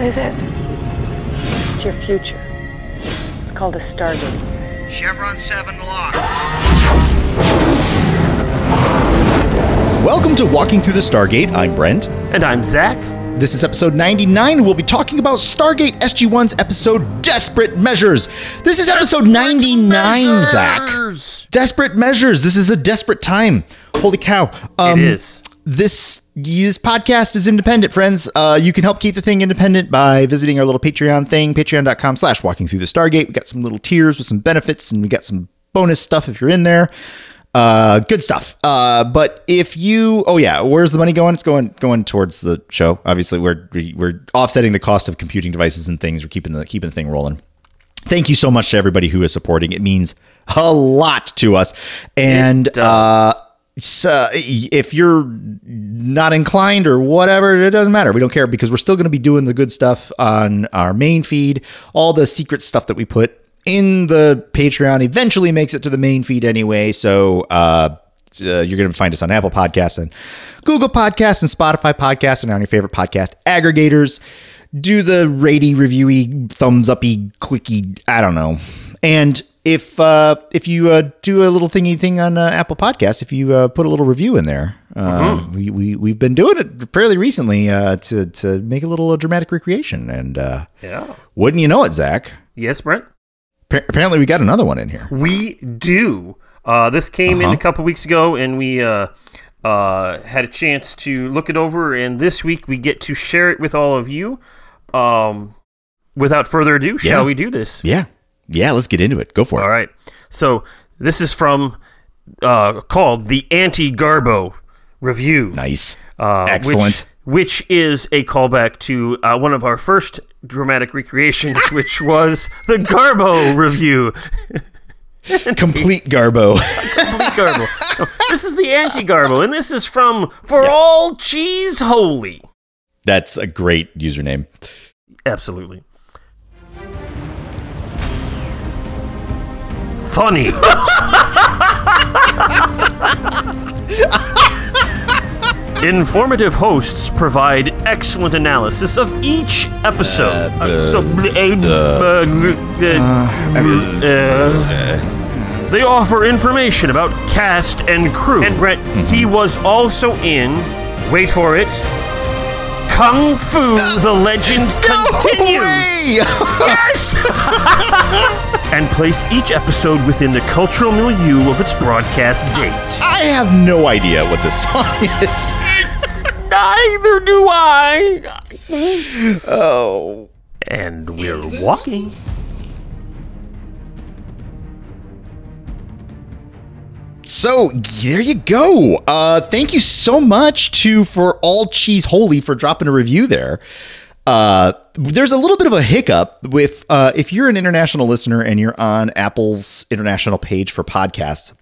What is it? It's your future. It's called a Stargate. Chevron 7 locked. Welcome to Walking Through the Stargate. I'm Brent. And I'm Zach. This is episode 99. We'll be talking about Stargate SG1's episode Desperate Measures. This is episode 99, Zach. Desperate Measures. This is a desperate time. Holy cow. Um, it is. This this podcast is independent, friends. Uh, you can help keep the thing independent by visiting our little Patreon thing, patreon.com slash walking through the Stargate. We got some little tiers with some benefits and we got some bonus stuff if you're in there. Uh, good stuff. Uh, but if you, oh yeah, where's the money going? It's going going towards the show. Obviously, we're we- we're offsetting the cost of computing devices and things. We're keeping the keeping the thing rolling. Thank you so much to everybody who is supporting. It means a lot to us. And does. If you're not inclined or whatever, it doesn't matter. We don't care because we're still going to be doing the good stuff on our main feed. All the secret stuff that we put in the Patreon eventually makes it to the main feed anyway. So uh, uh, you're going to find us on Apple Podcasts and Google Podcasts and Spotify Podcasts and on your favorite podcast aggregators. Do the ratey, reviewy, thumbs uppy, clicky, I don't know. And if uh, if you uh, do a little thingy thing on uh, Apple Podcasts, if you uh, put a little review in there, uh, we, we we've been doing it fairly recently uh, to to make a little uh, dramatic recreation. And uh, Yeah. wouldn't you know it, Zach? Yes, Brent. Pa- apparently, we got another one in here. We do. Uh, this came in Uh-huh. a couple weeks ago, and we uh, uh, had a chance to look it over. And this week, we get to share it with all of you. Um, without further ado, shall we do this? Yeah, yeah. Let's get into it. Go for it. All right. So this is from uh, called the Anti Garbo Review. Nice. Uh, Excellent. Which, which is a callback to uh, one of our first dramatic recreations, which was the Garbo review. Complete Garbo. Complete garbo. No, this is the anti Garbo, and this is from For All Cheese Holy. That's a great username. Absolutely. Funny. Informative hosts provide excellent analysis of each episode. Uh, so- uh, uh, they offer information about cast and crew. And Brett, he mm-hmm. was also in, wait for it, Kung Fu The Legend Continues. Yes! and place each episode within the cultural milieu of its broadcast date. I have no idea what this song is. Neither do I. Oh. And we're walking. So there you go. Uh, thank you so much to for all cheese holy for dropping a review there. Uh, there's a little bit of a hiccup with uh, if you're an international listener and you're on Apple's international page for podcasts.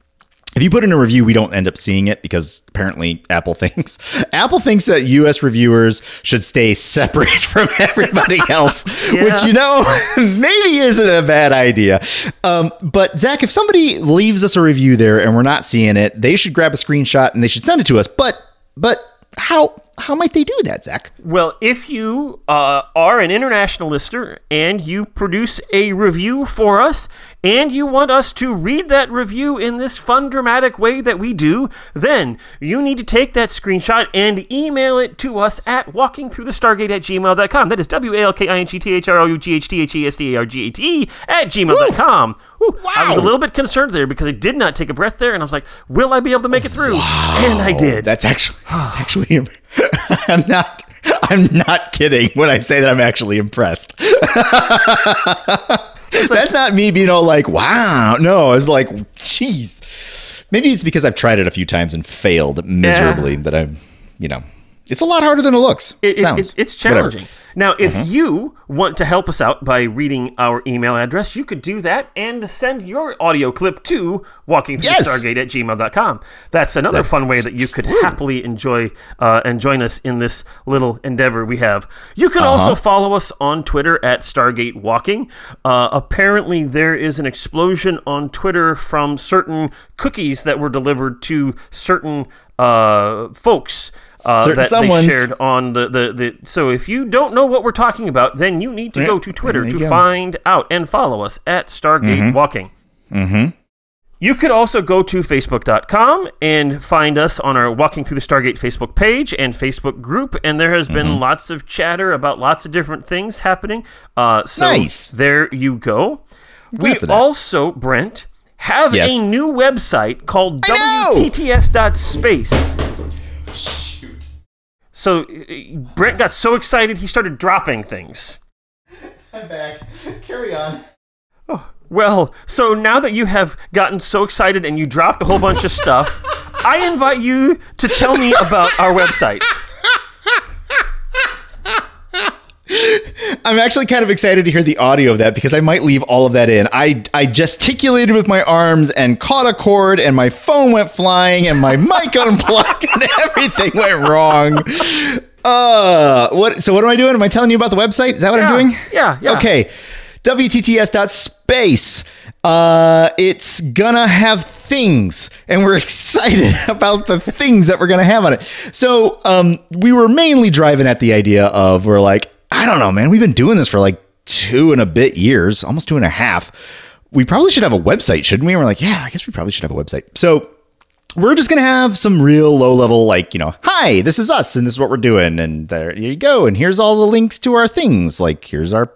If you put in a review, we don't end up seeing it because apparently Apple thinks Apple thinks that U.S. reviewers should stay separate from everybody else, which you know maybe isn't a bad idea. Um, but Zach, if somebody leaves us a review there and we're not seeing it, they should grab a screenshot and they should send it to us. But but how how might they do that, Zach? Well, if you uh, are an international listener and you produce a review for us and you want us to read that review in this fun, dramatic way that we do, then you need to take that screenshot and email it to us at walkingthroughthestargate at gmail.com. That is W A L K I N G T H R O U G H T H E S D A R G A T E at gmail.com. Whew. I was a little bit concerned there because I did not take a breath there and I was like, will I be able to make it through? And I did. That's actually that's actually I'm not I'm not kidding when I say that I'm actually impressed. That's not me being all like, wow. No, it's like, jeez. Maybe it's because I've tried it a few times and failed miserably that I'm, you know, it's a lot harder than it looks. It- it- Sounds. it- it's Whatever. Now, if you want to help us out by reading our email address, you could do that and send your audio clip to walking through Yes. At gmail.com. That's another fun way that you could happily enjoy uh, and join us in this little endeavor we have. You can also follow us on Twitter at Stargate Walking. Uh, apparently, there is an explosion on Twitter from certain cookies that were delivered to certain uh, folks uh, that someone's. they shared on the, the, the. So if you don't know what we're talking about, then you need to Yeah, go to Twitter to go. find out and follow us at Stargate Walking. Mm-hmm. You could also go to Facebook.com and find us on our Walking Through the Stargate Facebook page and Facebook group. And there has been Mm-hmm. lots of chatter about lots of different things happening. Uh, so Nice. there you go. We also, Brent, have Yes. a new website called! WTTS.space. So uh, Brent got so excited he started dropping things. I'm back. Carry on. Well, so now that you have gotten so excited and you dropped a whole bunch of stuff, I invite you to tell me about our website. I'm actually kind of excited to hear the audio of that because I might leave all of that in. I I gesticulated with my arms and caught a cord and my phone went flying and my mic unplugged and everything went wrong. Uh, what? So what am I doing? Am I telling you about the website? Is that what I'm doing? yeah, yeah. Okay. WTTS.space. Uh, it's gonna have things, and we're excited about the things that we're gonna have on it. So, um, we were mainly driving at the idea of we're like, I don't know, man. We've been doing this for like two and a bit years, almost two and a half. We probably should have a website, shouldn't we? And we're like, yeah, I guess we probably should have a website. So we're just gonna have some real low level, like you know, hi, this is us, and this is what we're doing, and there you go, and here's all the links to our things. Like here's our,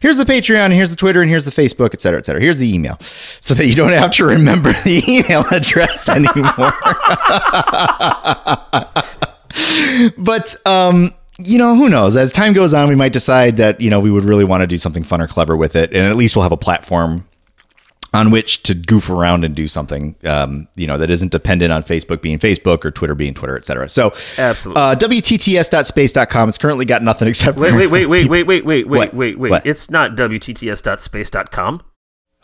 here's the Patreon, here's the Twitter, and here's the Facebook, et cetera, et cetera. Here's the email, so that you don't have to remember the email address anymore. but um you know who knows as time goes on we might decide that you know we would really want to do something fun or clever with it and at least we'll have a platform on which to goof around and do something um, you know that isn't dependent on facebook being facebook or twitter being twitter etc so Absolutely. uh, wtts.space.com it's currently got nothing except Wait, wait, wait, wait, wait, wait, wait, wait, wait, wait. What? It's not WTTS.space.com.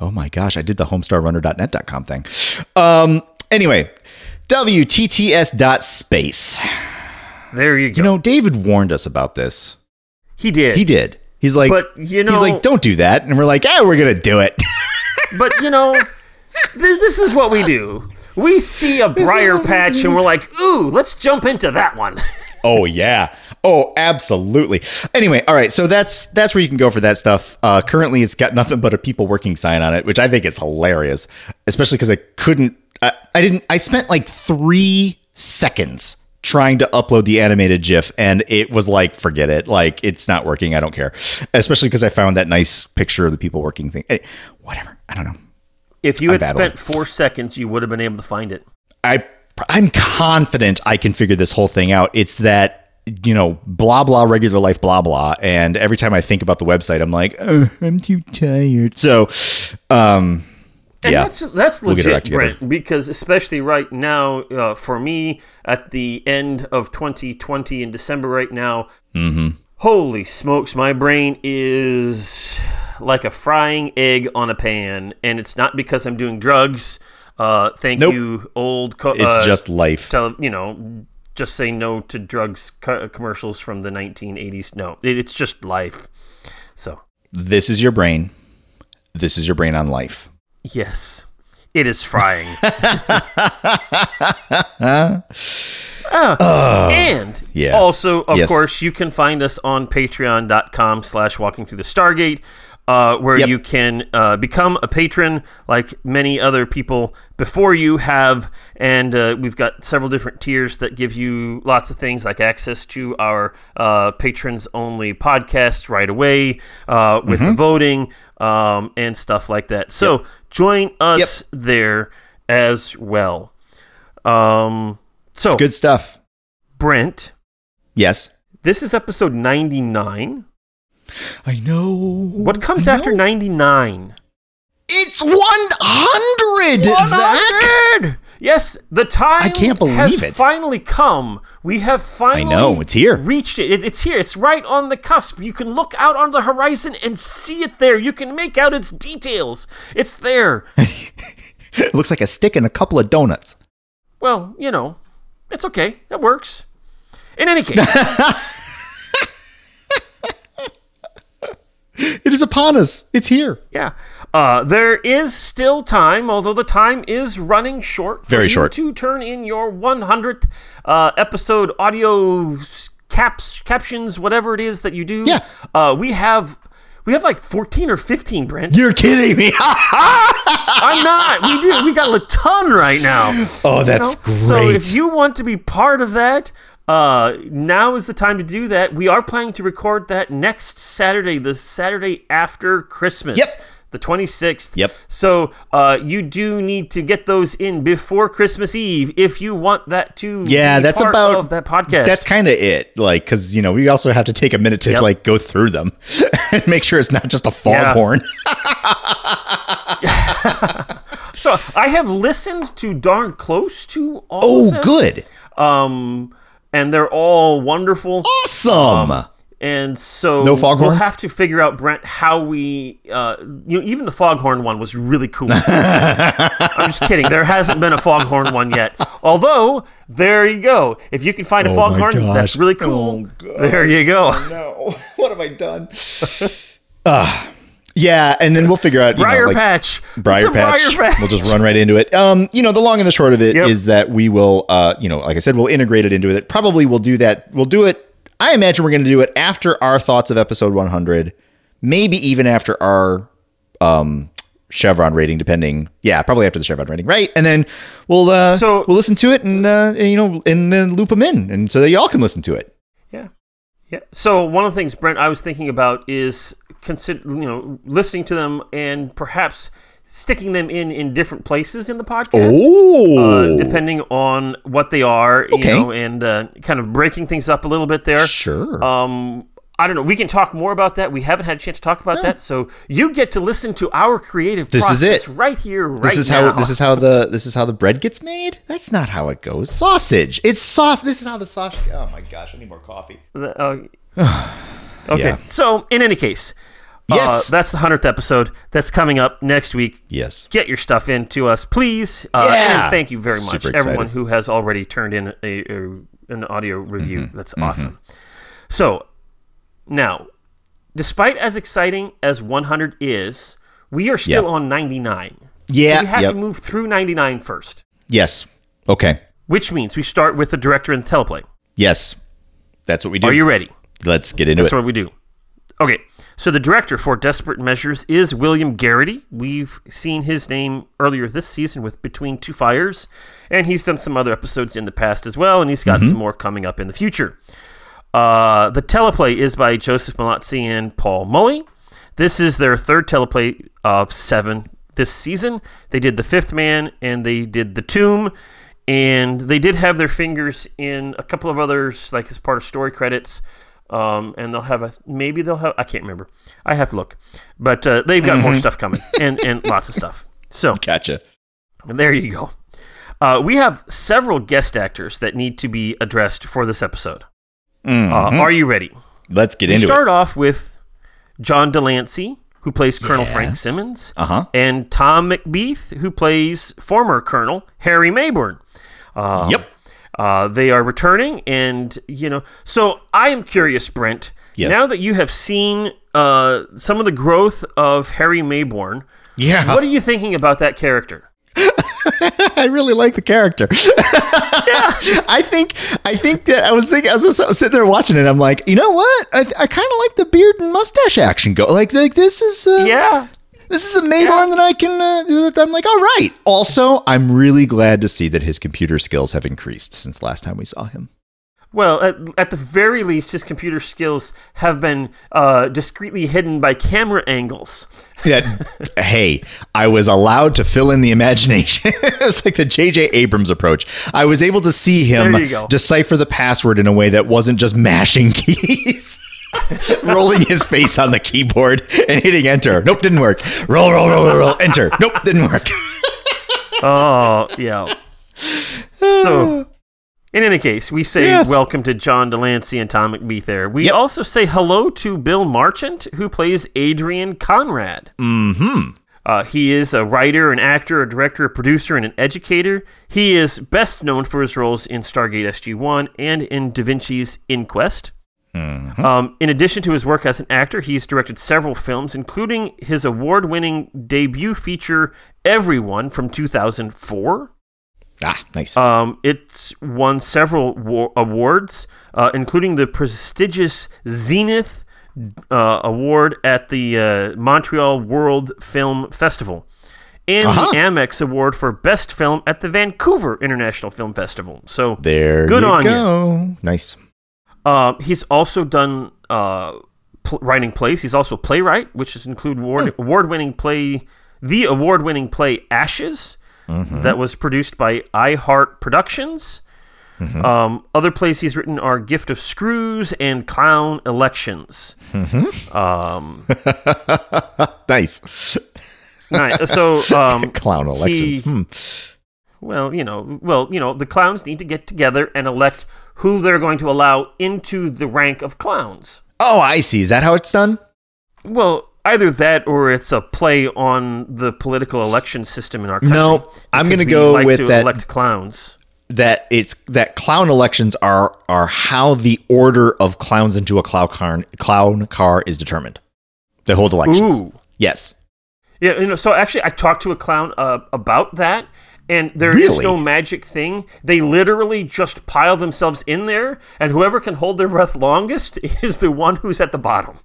Oh my gosh, I did the homestarrunner.net.com thing. Um, anyway, WTTS.space. There you go. You know, David warned us about this. he did. He did. He's like, But, you know- he's like, don't do that. And we're like, yeah, we're going to do it. But, you know, th- this is what we do. We see a briar patch and we're like, ooh, let's jump into that one. oh yeah. Oh, absolutely. Anyway, all right. So that's that's where you can go for that stuff. Uh, currently, it's got nothing but a people working sign on it, which I think is hilarious, especially because I couldn't. I, I didn't. I spent like three seconds trying to upload the animated GIF, and it was like, forget it. Like it's not working. I don't care. Especially because I found that nice picture of the people working thing. Eh, whatever. I don't know. If you had battling. spent four seconds, you would have been able to find it. I I'm confident I can figure this whole thing out. It's that you know blah blah regular life blah blah, and every time I think about the website, I'm like, "Ugh, I'm too tired. So, um, And yeah, that's that's We'll legit. Brent, because especially right now, uh, for me, at the end of 2020 in December right now, Mm-hmm. holy smokes, my brain is like a frying egg on a pan, and it's not because I'm doing drugs. Uh, thank Nope. you, old. Co- it's uh, just life. tele- you know, just say no to drugs co- commercials from the 1980s. No, it's just life. So This is your brain. This is your brain on life. Yes, it is frying. Ah, and yeah. also, of Yes. course, you can find us on patreon.com slash walking through the Stargate, uh, where Yep. you can uh, become a patron like many other people before you have. And uh, we've got several different tiers that give you lots of things like access to our uh, patrons only podcast right away uh, with Mm-hmm. the voting um, and stuff like that. So join us there as well. Um, so, Good stuff. Brent, Yes. this is episode 99. I know. What comes I after know. 99? It's 100, Zach. 100! Yes, the time I can't believe has it. finally come. We have finally I know, it's here. reached it. it. It's here. It's right on the cusp. You can look out on the horizon and see it there. You can make out its details. It's there. It looks like a stick and a couple of donuts. well, you know, it's okay. That works. In any case, It is upon us. It's here. Yeah. Uh, there is still time, although the time is running short. for Very you short. To turn in your 100th uh, episode audio caps, captions, whatever it is that you do. Yeah. Uh, we have. We have like 14 or 15, Brent. You're kidding me. I'm not. We do. We got a ton right now. oh, that's know? great. So if you want to be part of that, uh, now is the time to do that. We are planning to record that next Saturday, the Saturday after Christmas. Yep. The 26th. Yep. So uh, you do need to get those in before Christmas Eve if you want that to yeah, be that's part about of that podcast. That's kind of it. Like, because you know, we also have to take a minute to Yep. like go through them and make sure it's not just a Yeah. foghorn. so I have listened to darn close to all oh, good, Um, and they're all wonderful. awesome. And so No we'll have to figure out, Brent, how we, uh, you know, even the foghorn one was really cool. I'm just kidding. There hasn't been a foghorn one yet. Although, there you go. If you can find a Oh my foghorn, that's really cool. Oh, there you go. Oh, no, what have I done? Ah, yeah, and then we'll figure out. Briar know, like, patch. Briar patch. Briar patch. We'll just run right into it. Um, you know, the long and the short of it is Yep. that we will, uh, you know, like I said, we'll integrate it into it. Probably we'll do that. We'll do it. I imagine we're going to do it after our thoughts of episode 100, maybe even after our um Chevron rating, depending. Yeah, probably after the Chevron rating, right? And then we'll uh, So- we'll listen to it and uh, you know and then loop them in, and so that y'all can listen to it. Yeah. Yeah. So one of the things, Brent, I was thinking about is consider, you know, listening to them and perhaps sticking them in in different places in the podcast. Oh, uh, depending on what they are, Okay. you know, and uh, kind of breaking things up a little bit there. sure. Um, I don't know. We can talk more about that. We haven't had a chance to talk about that, so you get to listen to our creative. This is process it. right here, right this is now. how this is how the this is how the bread gets made. That's not how it goes. Sausage. It's sauce. This is how the sausage. Oh my gosh! I need more coffee. Uh, okay. Yeah. So, in any case, Yes. uh, that's the hundredth episode. That's coming up next week. Yes. Get your stuff in to us, please. Uh, Yeah. Thank you very much, everyone who has already turned in a, a an audio review. Mm-hmm. That's awesome. So, now, despite as exciting as 100 is, we are still Yep. on 99. Yeah. we have yep. to move through 99 first, Yes. Okay. which means we start with the director and the teleplay. Yes. That's what we do. Are you ready? Let's get into That's it. That's what we do. Okay, so the director for Desperate Measures is William Gereghty. We've seen his name earlier this season with Between Two Fires, and he's done some other episodes in the past as well, and he's got some more coming up in the future. Uh, the teleplay is by Joseph Mallozzi and Paul Mullie. This is their third teleplay of seven this season. They did The Fifth Man and they did The Tomb, and they did have their fingers in a couple of others, like as part of story credits. Um, and they'll have a maybe they'll have I can't remember. I have to look, but uh, they've got more stuff coming and and lots of stuff. So Gotcha. there you go. Uh, we have several guest actors that need to be addressed for this episode. Mhm. Uh, are you ready? Let's get We into start it. off with John de Lancie, who plays Colonel Frank Simmons, Uh huh. and Tom McBeath, who plays former Colonel Harry Maybourne. Um, Yep. Uh, they are returning, and you know, so I am curious, Brent. Yes. Now that you have seen uh, some of the growth of Harry Maybourne, Yeah. what are you thinking about that character? I really like the character. yeah. I think I think that I was thinking I was, just- I was sitting there watching it. I'm like, you know what? I, I kind of like the beard and mustache action go. Like like this is uh, Yeah, this is a Maybourne that I can. Uh, that I'm like, all right. Also, I'm really glad to see that his computer skills have increased since last time we saw him. Well, at, at the very least, his computer skills have been uh, discreetly hidden by camera angles. That hey, I was allowed to fill in the imagination. it was like the J.J. Abrams approach. I was able to see him There you go. decipher the password in a way that wasn't just mashing keys. Rolling his face on the keyboard and hitting enter. Nope, didn't work. Roll, roll, roll, roll, roll. Enter. Nope, didn't work. Oh, yeah. So, in any case, we say Yes. welcome to John de Lancie and Tom McBeath there. We Yep. also say hello to Bill Marchant, who plays Adrian Conrad. Mm-hmm. Uh, he is a writer, an actor, a director, a producer, and an educator. He is best known for his roles in Stargate SG 1 and in Da Vinci's Inquest. Um, in addition to his work as an actor, he's directed several films, including his award winning debut feature, Everyone, from 2004. Ah, nice. Um, it's won several wa- awards, uh, including the prestigious Zenith uh, Award at the uh, Montreal World Film Festival and Uh-huh. the Amex Award for Best Film at the Vancouver International Film Festival. So there good you on you. Nice. Uh, he's also done uh, pl- writing plays. He's also a playwright, which is include award- award-winning play, the award-winning play Ashes, that was produced by iHeart Productions. Um, other plays he's written are Gift of Screws and Clown Elections. Um, Nice. nice. So, um, Clown elections. he- Hmm. Well, you know, well, you know, the clowns need to get together and elect who they're going to allow into the rank of clowns. Oh, I see. Is that how it's done? Well, either that or it's a play on the political election system in our country. No, I'm because gonna go with to that- Elect clowns. That it's that clown elections are are how the order of clowns into a clown car clown car is determined. They hold elections. Ooh, Yes. yeah. You know, so actually, I talked to a clown uh, about that, and there is Really? no magic thing. They literally just pile themselves in there, and whoever can hold their breath longest is the one who's at the bottom.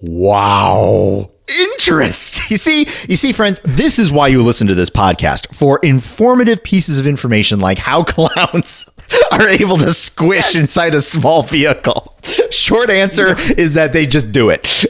Wow. Interest. You see, you see, friends, this is why you listen to this podcast for informative pieces of information like how clowns are able to squish inside a small vehicle. Short answer is that they just do it.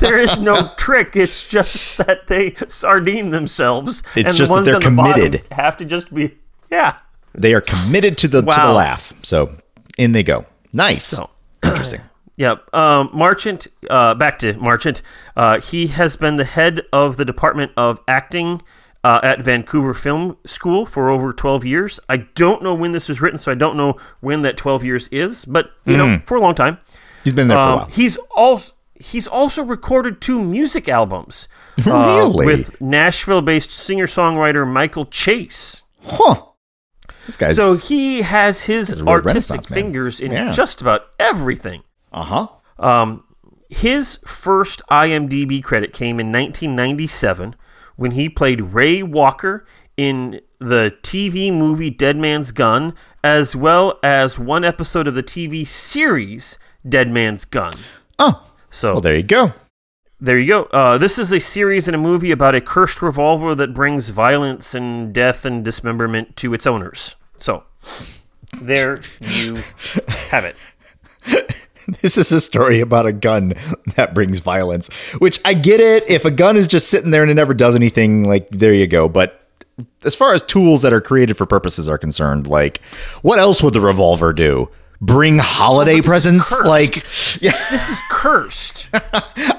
There is no trick. It's just that they sardine themselves. It's and just the that they're on the committed. Have to just be, yeah. They are committed to the to the laugh. So in they go. Nice. So, Interesting. Yep. Um, Marchant, uh, back to Marchant. Uh, he has been the head of the Department of Acting uh, at Vancouver Film School for over 12 years. I don't know when this was written, so I don't know when that 12 years is, but, you know, for a long time. He's been there for a Um, while. he's also. He's also recorded two music albums uh, Really? with Nashville-based singer-songwriter Michael Chase. Huh. This guy's So he has his guy's a real artistic fingers in Yeah. just about everything. uh-huh. Um, his first IMDb credit came in 1997 when he played Ray Walker in the TV movie Dead Man's Gun, as well as one episode of the TV series Dead Man's Gun. Oh, So well there you go. there you go. Uh, this is a series and a movie about a cursed revolver that brings violence and death and dismemberment to its owners. So there you have it. This is a story about a gun that brings violence, which I get it. If a gun is just sitting there and it never does anything, like there you go. But as far as tools that are created for purposes are concerned, like what else would the revolver do? Bring holiday oh, is presents? Like, yeah. This is cursed.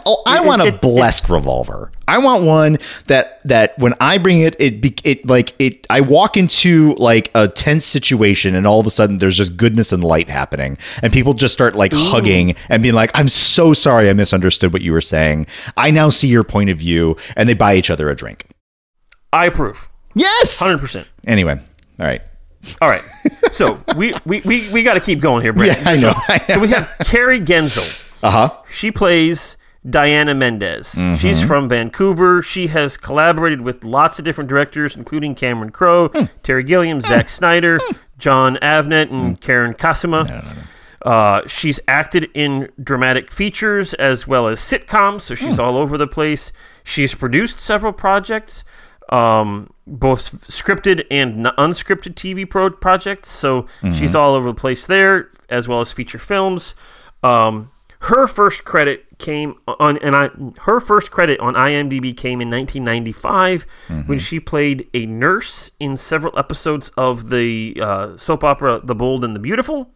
Oh, I It- want a it- it- blessed revolver. I want one that that when I bring it, it be, it like it. I walk into like a tense situation, and all of a sudden there's just goodness and light happening, and people just start like hugging and being like, "I'm so sorry, I misunderstood what you were saying. I now see your point of view," and they buy each other a drink. I approve. Yes. 100%. Anyway, all right. All right. So we we, we, we got to keep going here, Brandon. Yeah, I know. I know. So we have Carrie Genzel. Uh huh. She plays Diana Mendez. Mm-hmm. She's from Vancouver. She has collaborated with lots of different directors, including Cameron Crowe, Hmm. Terry Gilliam, Zack Snyder, Jon Avnet, and Karyn Kusama. Uh, she's acted in dramatic features as well as sitcoms, so she's all over the place. She's produced several projects, um, both scripted and unscripted TV pro- projects. So she's all over the place there, as well as feature films. Um, her first credit came on, and I her first credit on IMDb came in 1995 when she played a nurse in several episodes of the uh, soap opera The Bold and the Beautiful.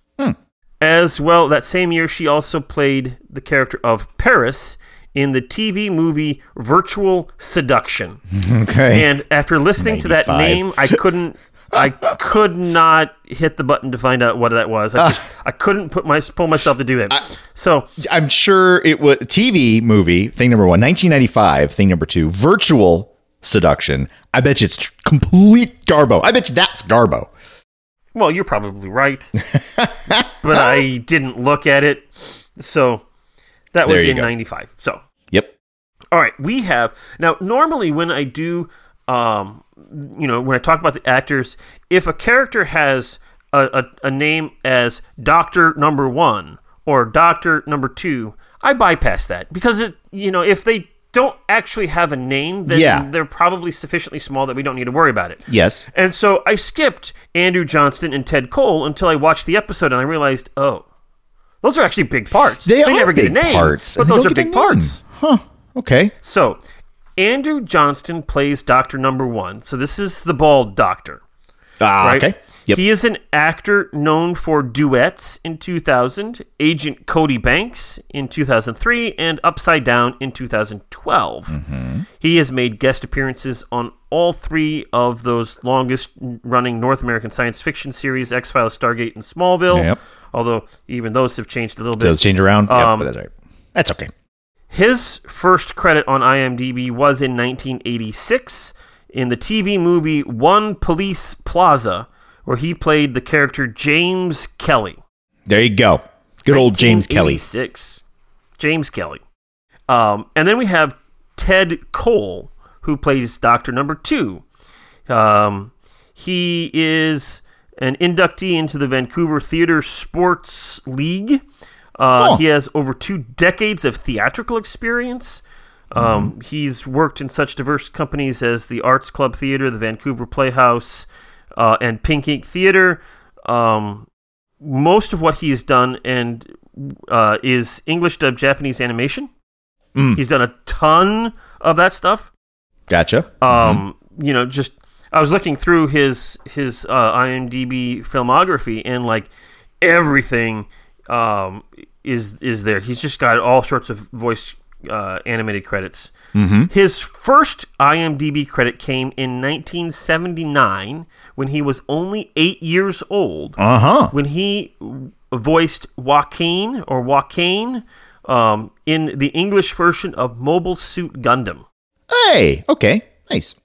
As well, that same year, she also played the character of Paris in the TV movie Virtual Seduction. Okay. And after listening to that name, I couldn't. I could not hit the button to find out what that was. I just I couldn't put my pull myself to do that. so I'm sure it was TV movie thing number one, 1995 thing number two, virtual seduction. I bet you it's complete garbo. I bet you that's garbo. Well, you're probably right, but I didn't look at it. So that was There in go. '95. So. All right, we have now. Normally, when I do, um, you know, when I talk about the actors, if a character has a, a, a name as Doctor Number One or Doctor Number Two, I bypass that because it, you know, if they don't actually have a name, then Yeah. they're probably sufficiently small that we don't need to worry about it. Yes. And so I skipped Andrew Johnston and Ted Cole until I watched the episode and I realized, oh, those are actually big parts. They are never get a name, parts, but those are big parts. Huh. Okay. So, Andrew Johnston plays Doctor Number One. So this is the bald doctor, Ah, right? okay. Yep. He is an actor known for duets in 2000, Agent Cody Banks in 2003, and Upside Down in 2012. Mm-hmm. He has made guest appearances on all three of those longest running North American science fiction series, X Files, Stargate, and Smallville. Yep. Although even those have changed a little bit. Does change around? Um, yep, that's right. That's okay. His first credit on IMDb was in 1986 in the TV movie One Police Plaza, where he played the character James Kelly. There you go. Good old James Kelly. 1986. James Kelly. Um, and then we have Ted Cole, who plays Doctor Number Two. Um, he is an inductee into the Vancouver Theatre Sports League. Uh, Huh. He has over two decades of theatrical experience. Um, He's worked in such diverse companies as the Arts Club Theatre, the Vancouver Playhouse, uh, and Pink Ink Theatre. Um, most of what he's done and uh, is English dubbed Japanese animation. Mm. He's done a ton of that stuff. Gotcha. Um, you know, just I was looking through his his uh, IMDb filmography and like everything um, is is there. He's just got all sorts of voice uh, animated credits. Mm-hmm. His first IMDb credit came in 1979 when he was only eight years old Uh huh. when he voiced Joaquin or Joaquin um, in the English version of Mobile Suit Gundam. Hey. Okay. Nice.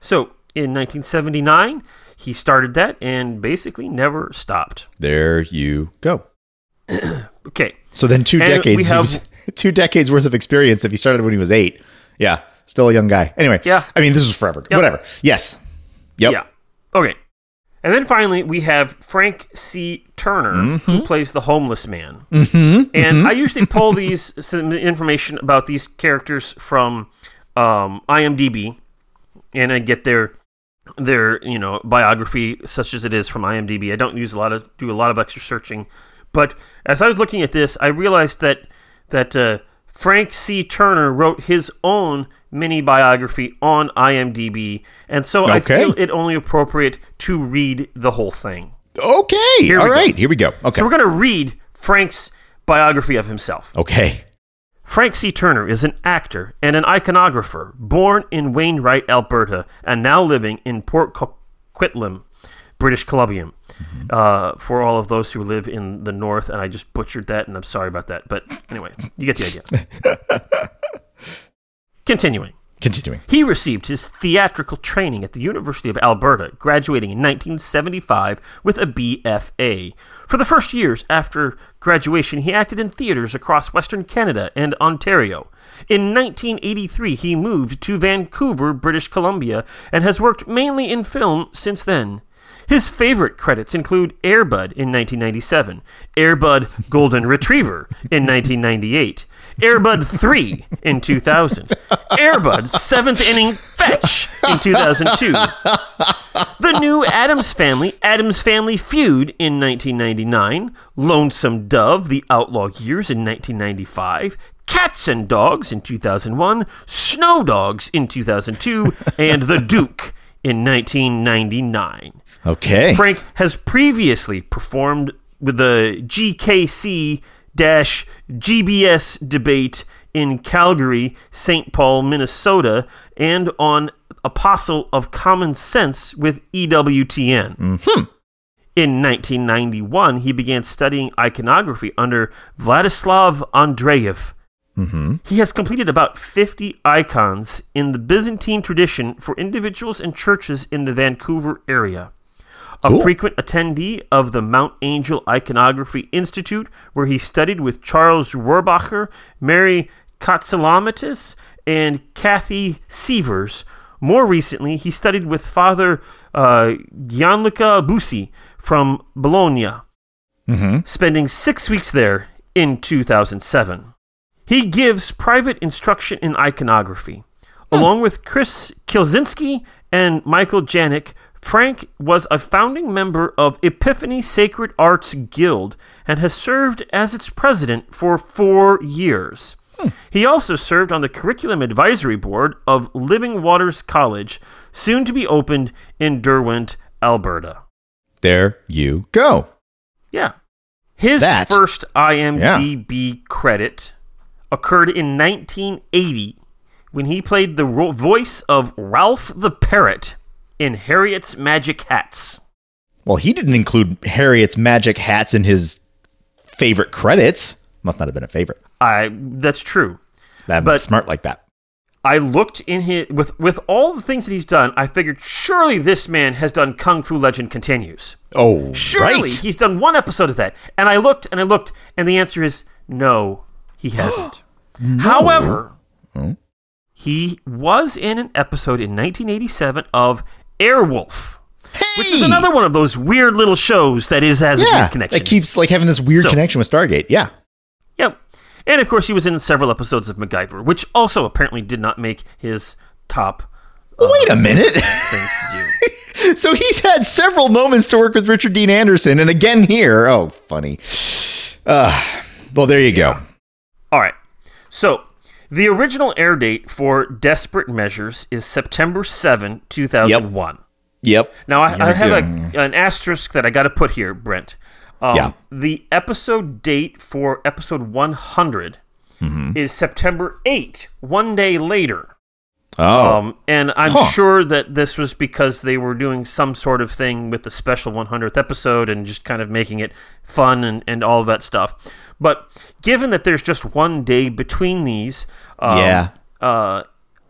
So in 1979, he started that and basically never stopped. There you go. Okay, So then two And decades. have- was- two decades worth of experience. If he started when he was eight. Yeah. Still a young guy. Anyway. Yeah. I mean, this was forever. Yep. Whatever. Yes. Yep. yeah, okay. And then finally, we have Frank C. Turner, who plays the homeless man. Mm-hmm, and I usually pull these some information about these characters from um, IMDb, and I get their their you know biography, such as it is from IMDb. I don't use a lot of do a lot of extra searching, but as I was looking at this, I realized that that uh, Frank C. Turner wrote his own mini biography on IMDb, and so I feel it only appropriate to read the whole thing. Okay. we All go. Here we go. Okay. So we're going to read Frank's biography of himself. okay. Frank C. Turner is an actor and an iconographer born in Wainwright, Alberta, and now living in Port Coquitlam, British Columbia. Uh, for all of those who live in the north, and I just butchered that, and I'm sorry about that. But anyway, you get the idea. Continuing. Continuing. He received his theatrical training at the University of Alberta, graduating in 1975 with a BFA. For the first years after graduation, he acted in theaters across Western Canada and Ontario. In 1983, he moved to Vancouver, British Columbia, and has worked mainly in film since then. His favorite credits include Airbud in 1997, Airbud Golden Retriever in 1998, Airbud 3 in 2000, Airbud 7th Inning Fetch in 2002, The New Addams Family, Addams Family Feud in 1999, Lonesome Dove, The Outlaw Years in 1995, Cats and Dogs in 2001, Snow Dogs in 2002, and The Duke in 1999. Okay. Frank has previously performed with the GKC GBS debate in Calgary, St. Paul, Minnesota, and on Apostle of Common Sense with EWTN. Mm-hmm. In 1991, he began studying iconography under Vladislav Andreev. Mm-hmm. He has completed about 50 icons in the Byzantine tradition for individuals and churches in the Vancouver area. A Cool. frequent attendee of the Mount Angel Iconography Institute, where he studied with Charles Rohrbacher, Mary Katsalamatis, and Kathy Sievers. More recently, he studied with Father uh, Gianluca Busi from Bologna, spending six weeks there in 2007. He gives private instruction in iconography. Along with Chris Kilzinski and Michael Janik, Frank was a founding member of Epiphany Sacred Arts Guild and has served as its president for four years. He also served on the curriculum advisory board of Living Waters College, soon to be opened in Derwent, Alberta. There you go. Yeah. His That- first IMDb credit occurred in 1980 when he played the ro- voice of Ralph the Parrot in Harriet's Magic Hats. Well, he didn't include Harriet's magic hats in his favorite credits. Must not have been a favorite. I that's true. I'm But- smart like that. I looked in his with with all the things that he's done. I figured surely this man has done Kung Fu Legend Continues. Oh, Surely right. he's done one episode of that. And I looked and I looked, and the answer is no, he hasn't. However, oh. he was in an episode in 1987 of Airwolf, which is another one of those weird little shows that is has a yeah, weird connection. that keeps like having this weird So- connection with Stargate. Yeah. Yep. And of course, he was in several episodes of MacGyver, which also apparently did not make his top Wait a minute. things to do. so he's had several moments to work with Richard Dean Anderson, and again here. Oh, funny. Uh, well, there you go. All right. So, the original air date for Desperate Measures is September 7, 2001. Yep. Now, I, I have a, an asterisk that I got to put here, Brent. Um, Yeah. The episode date for episode 100 Mm-hmm. is September 8, one day later. Oh, Um, and I'm Huh. sure that this was because they were doing some sort of thing with the special 100th episode and just kind of making it fun and, and all of that stuff. But given that there's just one day between these, um, Yeah. uh,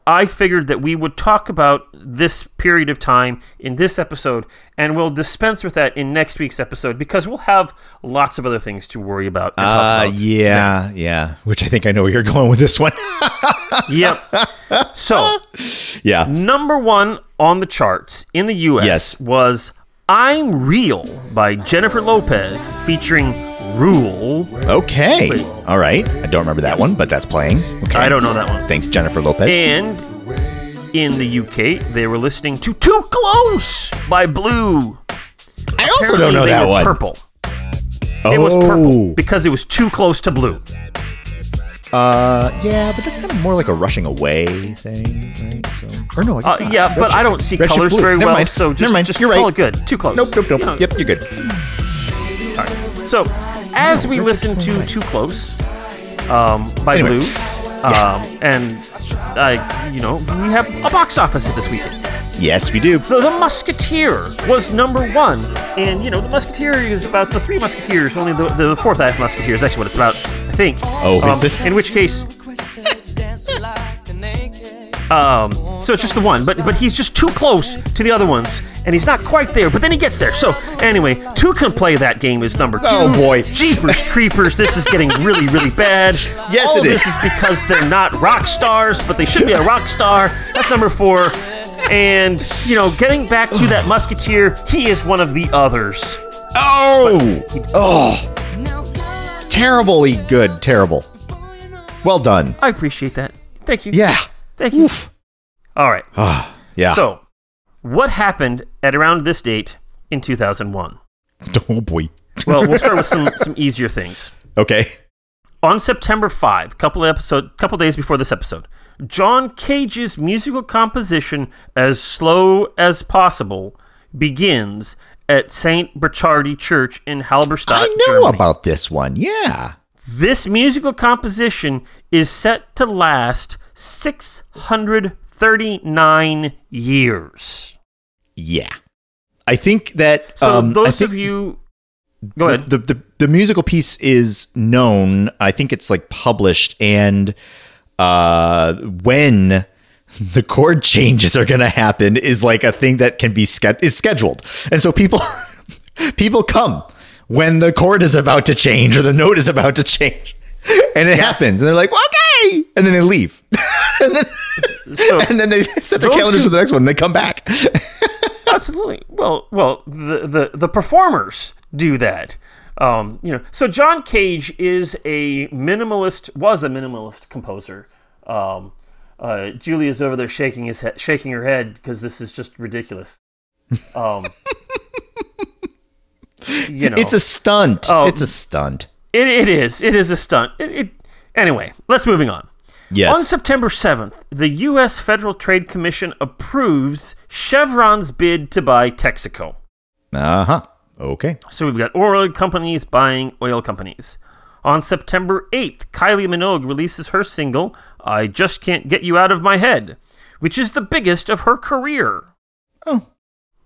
I figured that we would talk about this period of time in this episode, and we'll dispense with that in next week's episode because we'll have lots of other things to worry about. And uh, talk about. yeah, yeah. Which I think I know where you're going with this one. Yep. So. yeah. Number one on the charts in the U.S. Yes. was "I'm Real" by Jennifer Lopez, featuring Rule. Okay. All right. I don't remember that one, but that's playing. Okay. I don't know that one. Thanks, Jennifer Lopez. And in the U.K., they were listening to "Too Close" by Blue. I also Apparently don't know they that were one. Purple. Oh. It was purple because it was too close to blue. Uh, yeah, but that's kind of more like a rushing away thing, right? So, or no, I guess Uh, not. yeah, but I don't see Red shift colors blue. very Never well, mind. so Never just, mind. just You're call right. it good. Too close. Nope, nope, nope. You know, Yep, you're good. All right. So, as we listen to "Too Close" um, by Anyway. Blue, um, and uh, you know, we have a box office hit this weekend. Yes, we do. So, The Musketeer was number one, and you know, The Musketeer is about the Three Musketeers. Only the, the fourth act Musketeer is actually what it's about, I think. Oh, um, is it? In which case, um, so it's just the one, but but he's just too close to the other ones, and he's not quite there. But then he gets there. So anyway, two can play that game is number two. Oh, boy. Jeepers creepers! This is getting really really bad. Yes, it is. All it this is. is because they're not rock stars, but they should be a rock star. That's number four. And you know, getting back to that musketeer, he is one of the others. Oh, oh, terribly good. Terrible. Well done. I appreciate that. Thank you. Yeah. Thank you. All right. Ah, yeah. So, what happened at around this date in 2001? oh boy. Well, we'll start with some some easier things. Okay. On September 5, couple of episode couple days before this episode, John Cage's musical composition As Slow as Possible begins at St. Burchardi Church in Halberstadt, I know Germany. about this one. Yeah. This musical composition is set to last 639 years. Yeah. I think that So um, those think of you Go the, ahead. The, the the musical piece is known. I think it's like published and uh when the chord changes are going to happen is like a thing that can be ske- is scheduled. And so people people come when the chord is about to change or the note is about to change. And it happens and they're like, "Okay." And then they leave. and then So- and then they set their calendars who- for the next one and they come back. Absolutely. Well, well, the, the the performers do that. Um, you know, so John Cage is a minimalist, was a minimalist composer. Um, uh, Julia's over there shaking his head, shaking her head because this is just ridiculous. Um, you know, It's a stunt. Oh. it's a stunt. it, it is it is a stunt. It, it, anyway, let's moving on. Yes. On September 7th, the U.S. Federal Trade Commission approves Chevron's bid to buy Texaco. uh-huh. Okay. So we've got oil companies buying oil companies. On September 8th, Kylie Minogue releases her single, I Just Can't Get You Out of My Head, which is the biggest of her career. Oh.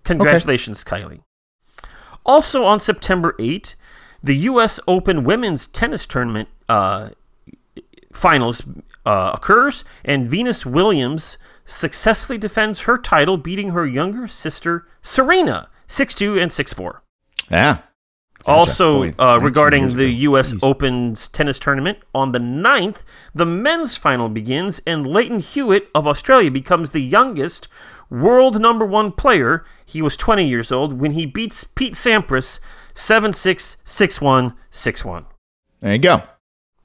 Congratulations, Kylie. Also on September 8th, the U.S. Open women's tennis tournament uh, finals uh, occurs, and Venus Williams successfully defends her title, beating her younger sister Serena, 6 2 and 6'4. Yeah. Also, uh, regarding the. U.S. Jeez. Open's tennis tournament, on the 9th, the men's final begins, and Lleyton Hewitt of Australia becomes the youngest world number one player. He was 20 years old when he beats Pete Sampras 7 6 6 1 6 1. There you go.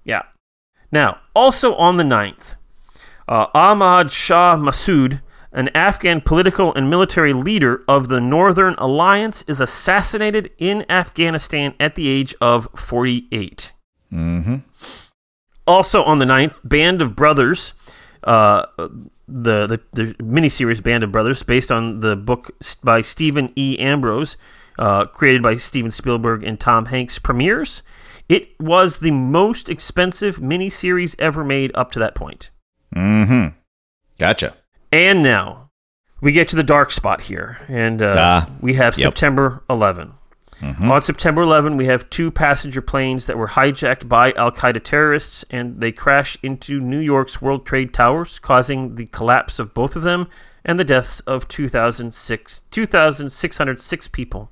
Yeah. Now, also on the 9th, uh, Ahmad Shah Massoud, an Afghan political and military leader of the Northern Alliance, is assassinated in Afghanistan at the age of 48. Mm-hmm. Also on the 9th, Band of Brothers, uh, the, the, the miniseries Band of Brothers, based on the book by Stephen E. Ambrose, uh, created by Steven Spielberg and Tom Hanks, premieres. It was the most expensive miniseries ever made up to that point. Mm-hmm. Gotcha. And now we get to the dark spot here, and uh, Ah, we have yep. September 11. Mm-hmm. On September 11, we have two passenger planes that were hijacked by Al Qaeda terrorists, and they crash into New York's World Trade Towers, causing the collapse of both of them and the deaths of 2,006 2,606 people.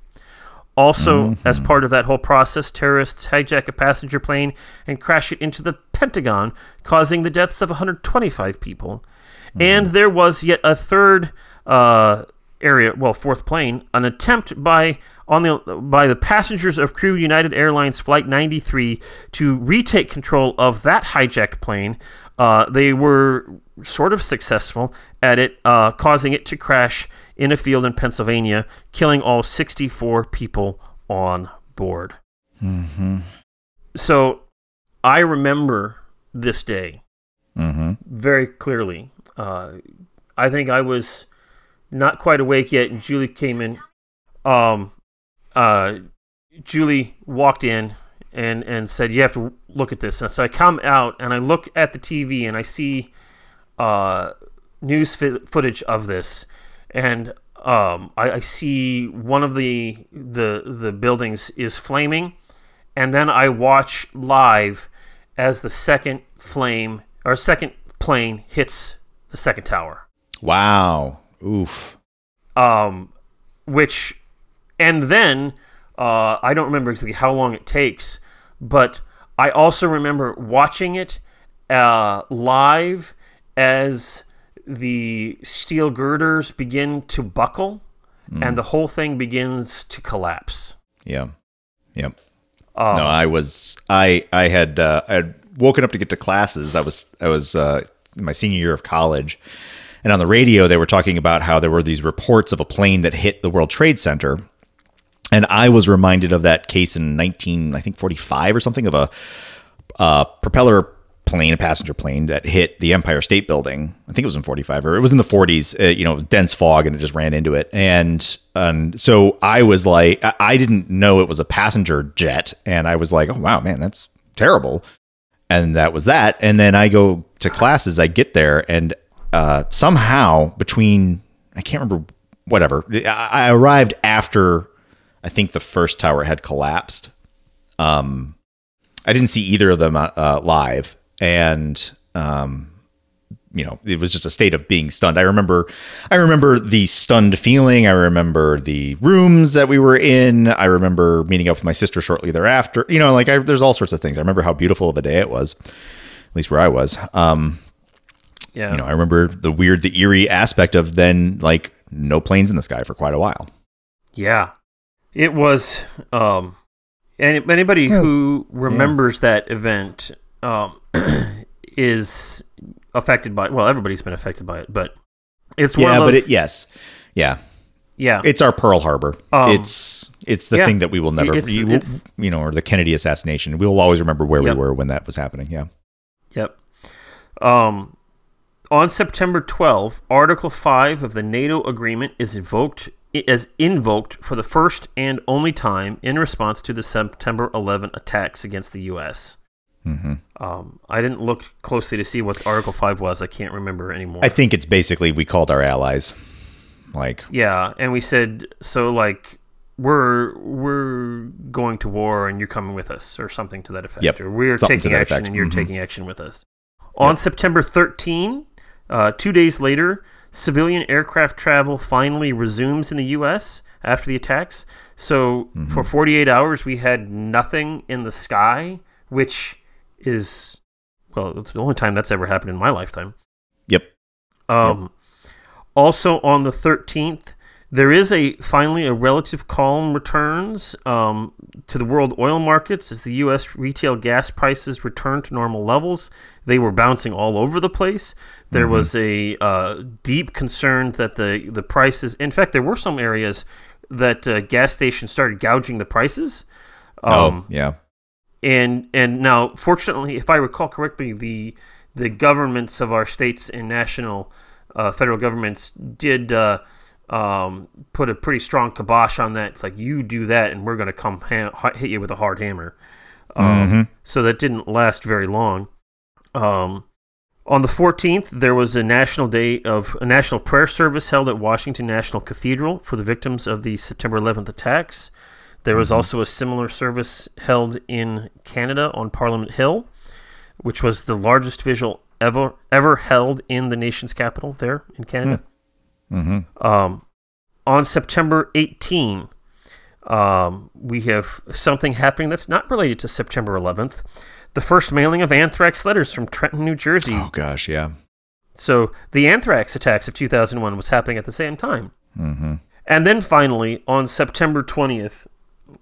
Also, mm-hmm. as part of that whole process, terrorists hijack a passenger plane and crash it into the Pentagon, causing the deaths of 125 people. Mm-hmm. And there was yet a third uh, area, well, fourth plane, an attempt by on the by the passengers of Crew United Airlines Flight 93 to retake control of that hijacked plane. Uh, they were sort of successful at it, uh, causing it to crash in a field in Pennsylvania, killing all 64 people on board. So I remember this day Mm-hmm. very clearly. Uh, I think I was not quite awake yet, and Julie came in. Um, uh, Julie walked in and and said, "You have to look at this." And so I come out and I look at the TV and I see uh, news fi- footage of this, and um, I, I see one of the the the buildings is flaming, and then I watch live as the second flame or second plane hits the second tower. Wow. Oof. Um, which, and then uh, I don't remember exactly how long it takes, but I also remember watching it uh, live as the steel girders begin to buckle and the whole thing begins to collapse. Yeah. Yep. Um, no, I was I I had uh, I had woken up to get to classes. I was I was uh, in my senior year of college, and on the radio they were talking about how there were these reports of a plane that hit the World Trade Center, and I was reminded of that case in nineteen I think forty five or something of a propeller plane, a passenger plane that hit the Empire State Building. I think it was in 45 or it was in the 40s, uh, you know, dense fog and it just ran into it. And, and so I was like, I didn't know it was a passenger jet. And I was like, oh, wow, man, that's terrible. And that was that. And then I go to classes, I get there and uh, somehow between, I can't remember, whatever, I, I arrived after I think the first tower had collapsed. Um, I didn't see either of them uh, uh, live, and um, you know, it was just a state of being stunned. I remember, I remember the stunned feeling. I remember the rooms that we were in. I remember meeting up with my sister shortly thereafter. You know, like I, there's all sorts of things. I remember how beautiful of a day it was, at least where I was. Um, Yeah. you know, I remember the weird, the eerie aspect of then like no planes in the sky for quite a while. Yeah, it was. Um, and anybody Yeah, was- who remembers that event um, is affected by. Well, everybody's been affected by it, but it's one yeah, of but it, yes, yeah, yeah, it's our Pearl Harbor. Um, it's it's the yeah. thing that we will never, It's- you, it's- you know, or the Kennedy assassination. We will always remember where Yep. we were when that was happening. Yeah. Yep. Um, on September 12, Article 5 of the NATO agreement is invoked as invoked for the first and only time in response to the September 11 attacks against the U.S. hmm Um, I didn't look closely to see what Article 5 was. I can't remember anymore. I think it's basically we called our allies, like yeah, and we said so like we're we're going to war and you're coming with us or something to that effect. Yep, Or we're something taking action effect. and you're Mhm. taking action with us. On September 13, uh, two days later, civilian aircraft travel finally resumes in the U.S. after the attacks. So Mm-hmm. for 48 hours, we had nothing in the sky, which is well, it's the only time that's ever happened in my lifetime. yep, Um, Also on the 13th, there is a finally a relative calm returns um, to the world oil markets as the U.S. retail gas prices return to normal levels. They were bouncing all over the place. There was a uh, deep concern that the the prices. In fact, there were some areas that uh, gas stations started gouging the prices. Um, oh yeah, and and now fortunately if i recall correctly the the governments of our states and national uh, federal governments did uh, um, put a pretty strong kibosh on that. It's like you do that and we're going to come ha- hit you with a hard hammer. Um, so that didn't last very long. Um, on the 14th there was a national day of a national prayer service held at washington national cathedral for the victims of the september 11th attacks. There was also a similar service held in Canada on Parliament Hill, which was the largest visual ever ever held in the nation's capital there in Canada. Mm-hmm. Um, on September 18, um, we have something happening that's not related to September 11th. The first mailing of anthrax letters from Trenton, New Jersey. oh gosh, yeah, So the anthrax attacks of 2001 was happening at the same time. mm-hmm. And then finally, on September 20th,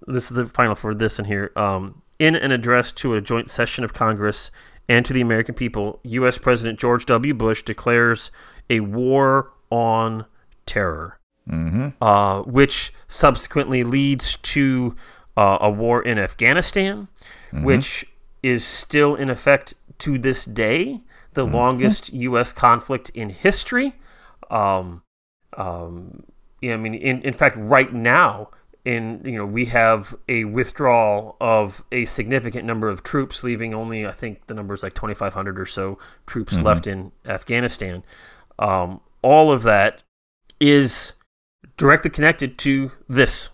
this is the final for this in here. Um, in an address to a joint session of Congress and to the American people, U.S. President George W. Bush declares a war on terror, Mm-hmm. uh, which subsequently leads to uh, a war in Afghanistan, which is still in effect to this day, the longest U.S. conflict in history. Um, um, yeah, I mean, in, in fact, right now, in you know, we have a withdrawal of a significant number of troops, leaving only I think the number is like twenty five hundred or so troops left in Afghanistan. Um, all of that is directly connected to this,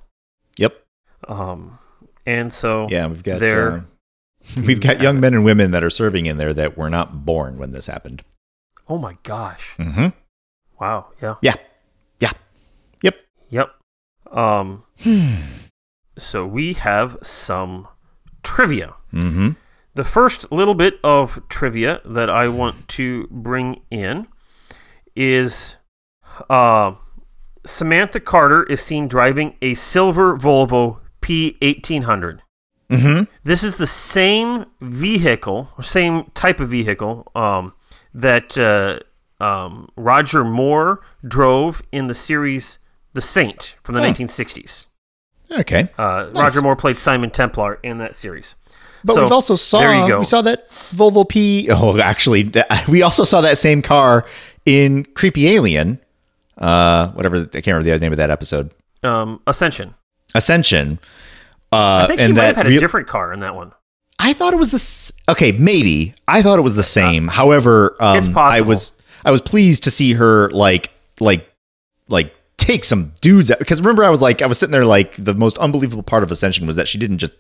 Yep, um, and so yeah. We've got there uh, we've got young men and women that are serving in there that were not born when this happened. oh my gosh, Mm-hmm. wow, yeah, Yeah, yeah, yep. yep. Um, so we have some trivia. Mm-hmm. The first little bit of trivia that I want to bring in is uh, Samantha Carter is seen driving a silver Volvo P1800. Mm-hmm. This is the same vehicle, same type of vehicle um, that uh, um, Roger Moore drove in the series The Saint from the Oh. 1960s. Okay. Uh, Nice. Roger Moore played Simon Templar in that series. But So, we've also saw there you go. we saw that Volvo P. Oh, actually, we also saw that same car in Creepy Alien. Uh, whatever I can't remember the name of that episode. Um, Ascension. Ascension. Uh, I think she might have had a real- different car in that one. I thought it was this. Okay, maybe I thought it was the same. However, um, I was I was pleased to see her like like like take some dudes out because remember I was like I was sitting there like the most unbelievable part of Ascension was that she didn't just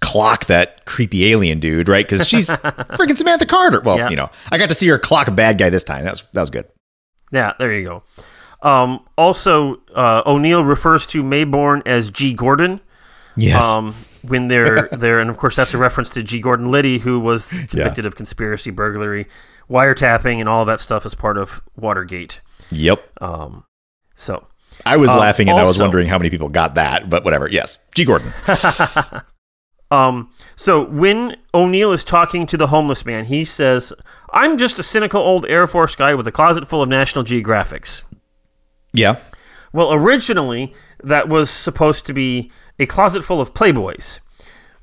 clock that creepy alien dude, right? Because she's freaking Samantha Carter. Well, Yeah. you know, I got to see her clock a bad guy this time. That was that was good. Yeah, there you go. Um, also, uh, O'Neill refers to Maybourne as G. Gordon. Yes. Um, when they're there, and of course that's a reference to G. Gordon Liddy, who was convicted of conspiracy, burglary, wiretapping, and all that stuff as part of Watergate. yep. Um, so I was uh, laughing and I was wondering how many people got that, but whatever. Yes. G. Gordon. Um, so when O'Neill is talking to the homeless man, he says, "I'm just a cynical old Air Force guy with a closet full of National Geographics." yeah. Well, originally that was supposed to be a closet full of Playboys,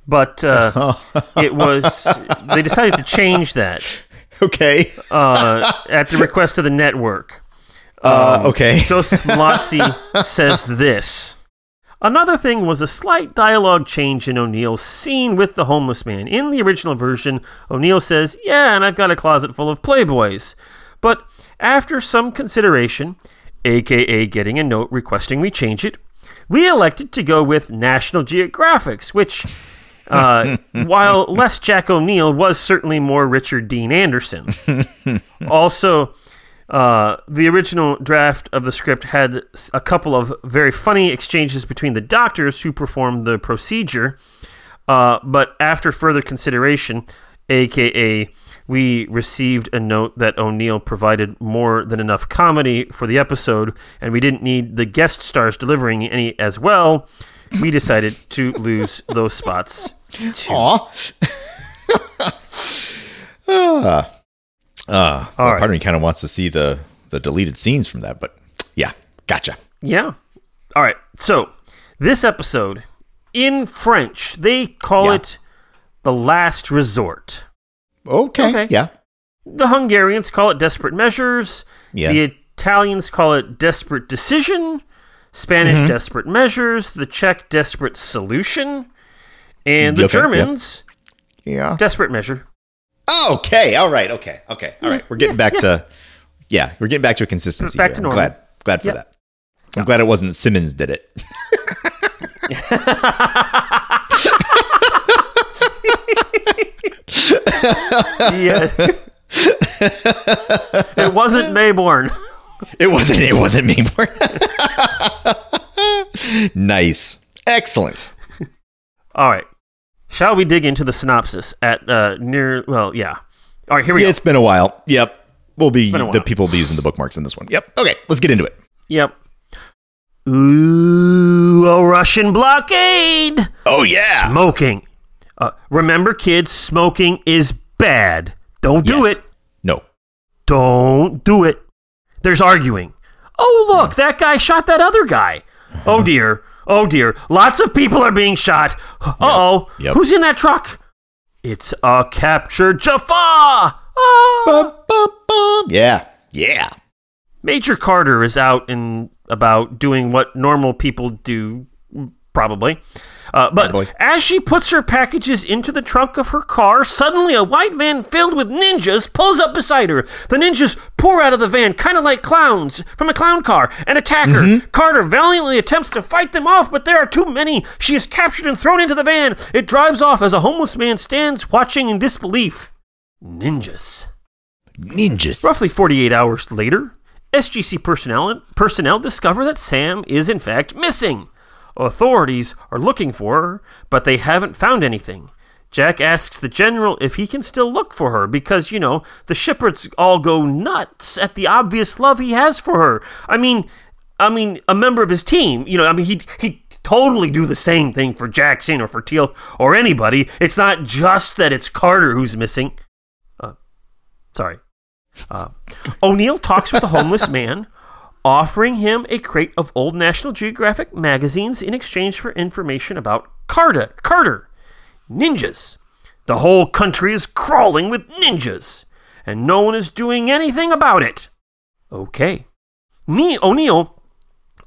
but uh, it was they decided to change that Okay. uh, at the request of the network. Uh, okay. Joseph Mallozzi says this. Another thing was a slight dialogue change in O'Neill's scene with the homeless man. In the original version, O'Neill says, Yeah, and I've got a closet full of Playboys. But after some consideration, aka getting a note requesting we change it, we elected to go with National Geographics, which, uh, while less Jack O'Neill, was certainly more Richard Dean Anderson. also, uh, the original draft of the script had a couple of very funny exchanges between the doctors who performed the procedure, uh, but after further consideration, aka we received a note that O'Neill provided more than enough comedy for the episode, and we didn't need the guest stars delivering any as well. We decided to lose those spots. too. Aw. uh, uh, well, right. Part of me kind of wants to see the the deleted scenes from that, but yeah, gotcha. Yeah. All right. So this episode in French, they call Yeah. it the last resort. Okay. Okay. Yeah. The Hungarians call it desperate measures. Yeah. The Italians call it desperate decision. Spanish Mm-hmm. desperate measures. The Czech desperate solution. And the Okay, yep. Germans Yeah. desperate measure. Oh, okay. All right. Okay. Okay. All right. We're getting back to yeah. We're getting back to a consistency. Back here. to I'm normal. glad. Glad for Yep. that. I'm glad it wasn't Simmons did it. Yeah. it wasn't Maybourne. It wasn't. It wasn't me. nice. Excellent. All right. Shall we dig into the synopsis at uh, near? Well, yeah. All right, here we Yeah, go. it's been a while. Yep. We'll be the people will be using the bookmarks in this one. Yep. Okay. Let's get into it. Yep. Ooh, a Russian blockade. Oh yeah. Smoking. Uh, remember, kids, smoking is bad. Don't do Yes. it. No. Don't do it. There's arguing. Oh, look, that guy shot that other guy. Oh, dear. Oh, dear. Lots of people are being shot. Uh oh. Yep. Who's in that truck? It's a captured Jaffa. Ah. Bum, bum, bum. Yeah. Yeah. Major Carter is out and about doing what normal people do, probably. Uh, but Probably. as she puts her packages into the trunk of her car, suddenly a white van filled with ninjas pulls up beside her. The ninjas pour out of the van, kind of like clowns from a clown car, and attack her. Carter valiantly attempts to fight them off, but there are too many. She is captured and thrown into the van. It drives off as a homeless man stands watching in disbelief. Ninjas. Ninjas. Roughly 48 hours later, SGC personnel, personnel discover that Sam is in fact missing. Authorities are looking for her, but they haven't found anything. Jack asks the general if he can still look for her because, you know, the shepherds all go nuts at the obvious love he has for her. I mean, I mean, a member of his team, you know, I mean, he he totally do the same thing for Jackson or for Teal'c or anybody. It's not just that it's Carter who's missing. Uh, sorry. Uh, O'Neill talks with a homeless man, offering him a crate of old National Geographic magazines in exchange for information about Carter. Carter, ninjas. The whole country is crawling with ninjas, and no one is doing anything about it. Okay. Me, O'Neill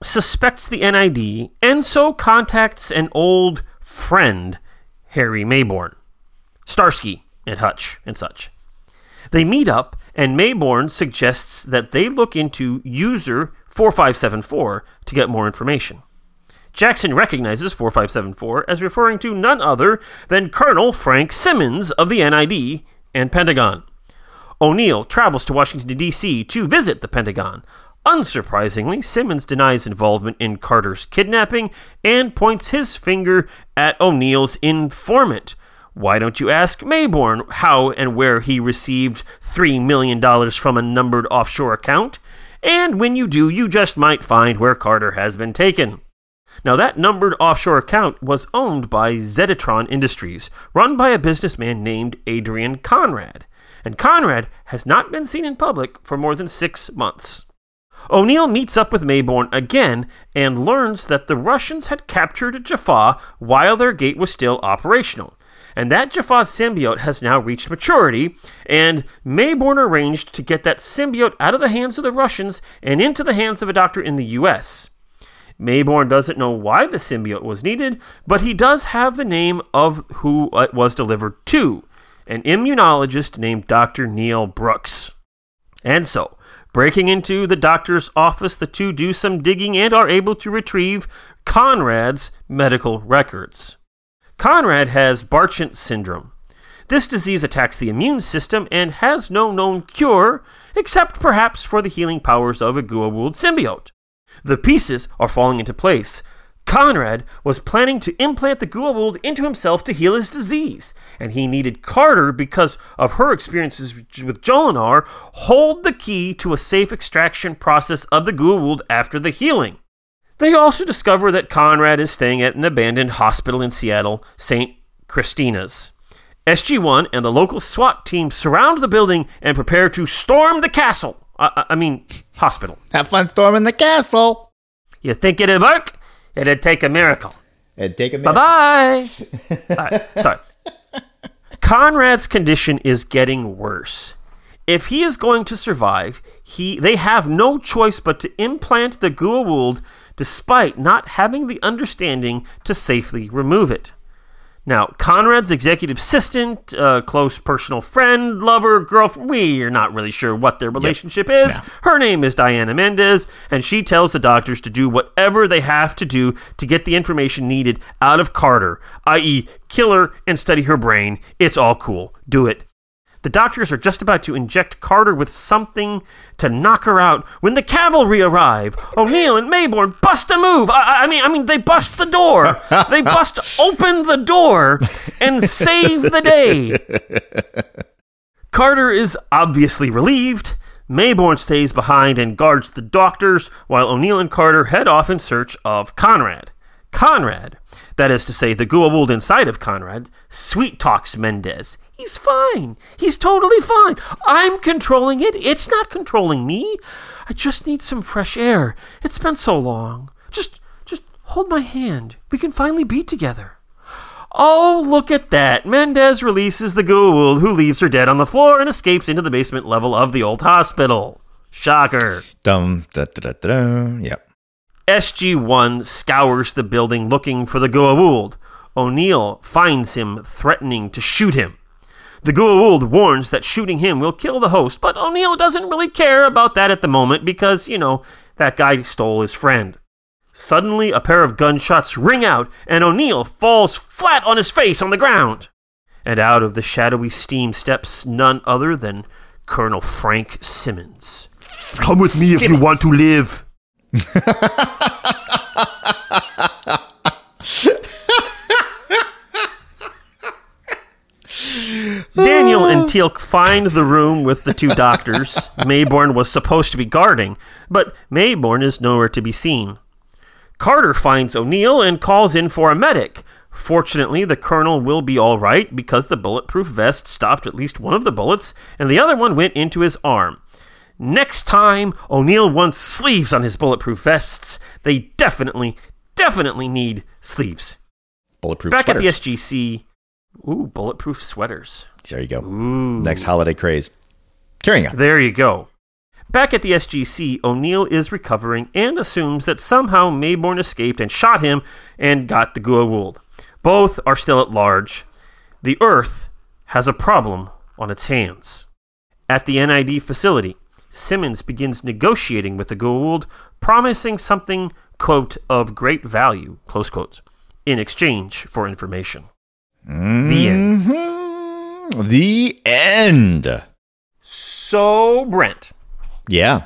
suspects the NID and so contacts an old friend, Harry Maybourne, Starsky, and Hutch, and such. They meet up, and Maybourne suggests that they look into user 4574 to get more information. Jackson recognizes 4574 as referring to none other than Colonel Frank Simmons of the NID and Pentagon. O'Neill travels to Washington, D.C. to visit the Pentagon. Unsurprisingly, Simmons denies involvement in Carter's kidnapping and points his finger at O'Neill's informant. Why don't you ask Maybourne how and where he received $3 million from a numbered offshore account? And when you do, you just might find where Carter has been taken. Now, that numbered offshore account was owned by Zetatron Industries, run by a businessman named Adrian Conrad and Conrad has not been seen in public for more than six months. O'Neill meets up with Maybourne again and learns that the Russians had captured Jaffa while their gate was still operational. And that Jaffa symbiote has now reached maturity, and Maybourne arranged to get that symbiote out of the hands of the Russians and into the hands of a doctor in the US. Maybourne doesn't know why the symbiote was needed, but he does have the name of who it was delivered to an immunologist named Dr. Neil Brooks. And so, breaking into the doctor's office, the two do some digging and are able to retrieve Conrad's medical records. Conrad has Burchardi syndrome. This disease attacks the immune system and has no known cure, except perhaps for the healing powers of a Goa'uld symbiote. The pieces are falling into place, Conrad was planning to implant the Goa'uld into himself to heal his disease, and he needed Carter because of her experiences with Jolinar hold the key to a safe extraction process of the Goa'uld after the healing. They also discover that Conrad is staying at an abandoned hospital in Seattle, St. Christina's. SG1 and the local SWAT team surround the building and prepare to storm the castle. I, I mean, hospital. Have fun storming the castle. You think it'd work? It'd take a miracle. It'd take a miracle. Bye bye. right, sorry. Conrad's condition is getting worse. If he is going to survive, he they have no choice but to implant the Goa'uld despite not having the understanding to safely remove it. Now, Conrad's executive assistant, uh, close personal friend, lover, girlfriend, we are not really sure what their relationship yep. is. Her name is Diana Mendez, and she tells the doctors to do whatever they have to do to get the information needed out of Carter, i.e., kill her and study her brain. It's all cool. Do it. The doctors are just about to inject Carter with something to knock her out when the cavalry arrive. O'Neill and Maybourne bust a move. I, I mean, I mean, they bust the door. They bust open the door and save the day. Carter is obviously relieved. Maybourne stays behind and guards the doctors, while O'Neill and Carter head off in search of Conrad. Conrad, that is to say, the Goa'uld inside of Conrad, sweet talks Mendez. He's fine. He's totally fine. I'm controlling it. It's not controlling me. I just need some fresh air. It's been so long. Just just hold my hand. We can finally be together. Oh, look at that. Mendez releases the Goa'uld, who leaves her dead on the floor and escapes into the basement level of the old hospital. Shocker. Dum da da da da. Yep. SG1 scours the building looking for the Goa'uld. O'Neill finds him threatening to shoot him. The Goa'uld warns that shooting him will kill the host, but O'Neill doesn't really care about that at the moment because, you know, that guy stole his friend. Suddenly, a pair of gunshots ring out, and O'Neill falls flat on his face on the ground. And out of the shadowy steam steps none other than Colonel Frank Simmons. Frank Come with me Simmons. if you want to live. Daniel and ah. Teal'c find the room with the two doctors Maybourne was supposed to be guarding, but Maybourne is nowhere to be seen. Carter finds O'Neill and calls in for a medic. Fortunately, the colonel will be all right because the bulletproof vest stopped at least one of the bullets, and the other one went into his arm. Next time O'Neill wants sleeves on his bulletproof vests, they definitely, definitely need sleeves. Bulletproof Back sweaters. at the SGC, ooh, bulletproof sweaters. There you go. Ooh. Next holiday craze. Carrying on. There you go. Back at the SGC, O'Neill is recovering and assumes that somehow Maybourne escaped and shot him and got the Goa'uld. Both are still at large. The Earth has a problem on its hands. At the NID facility, Simmons begins negotiating with the Goa'uld, promising something, quote, of great value, close quotes, in exchange for information. The end. Mhm. The end. So, Brent, Yeah.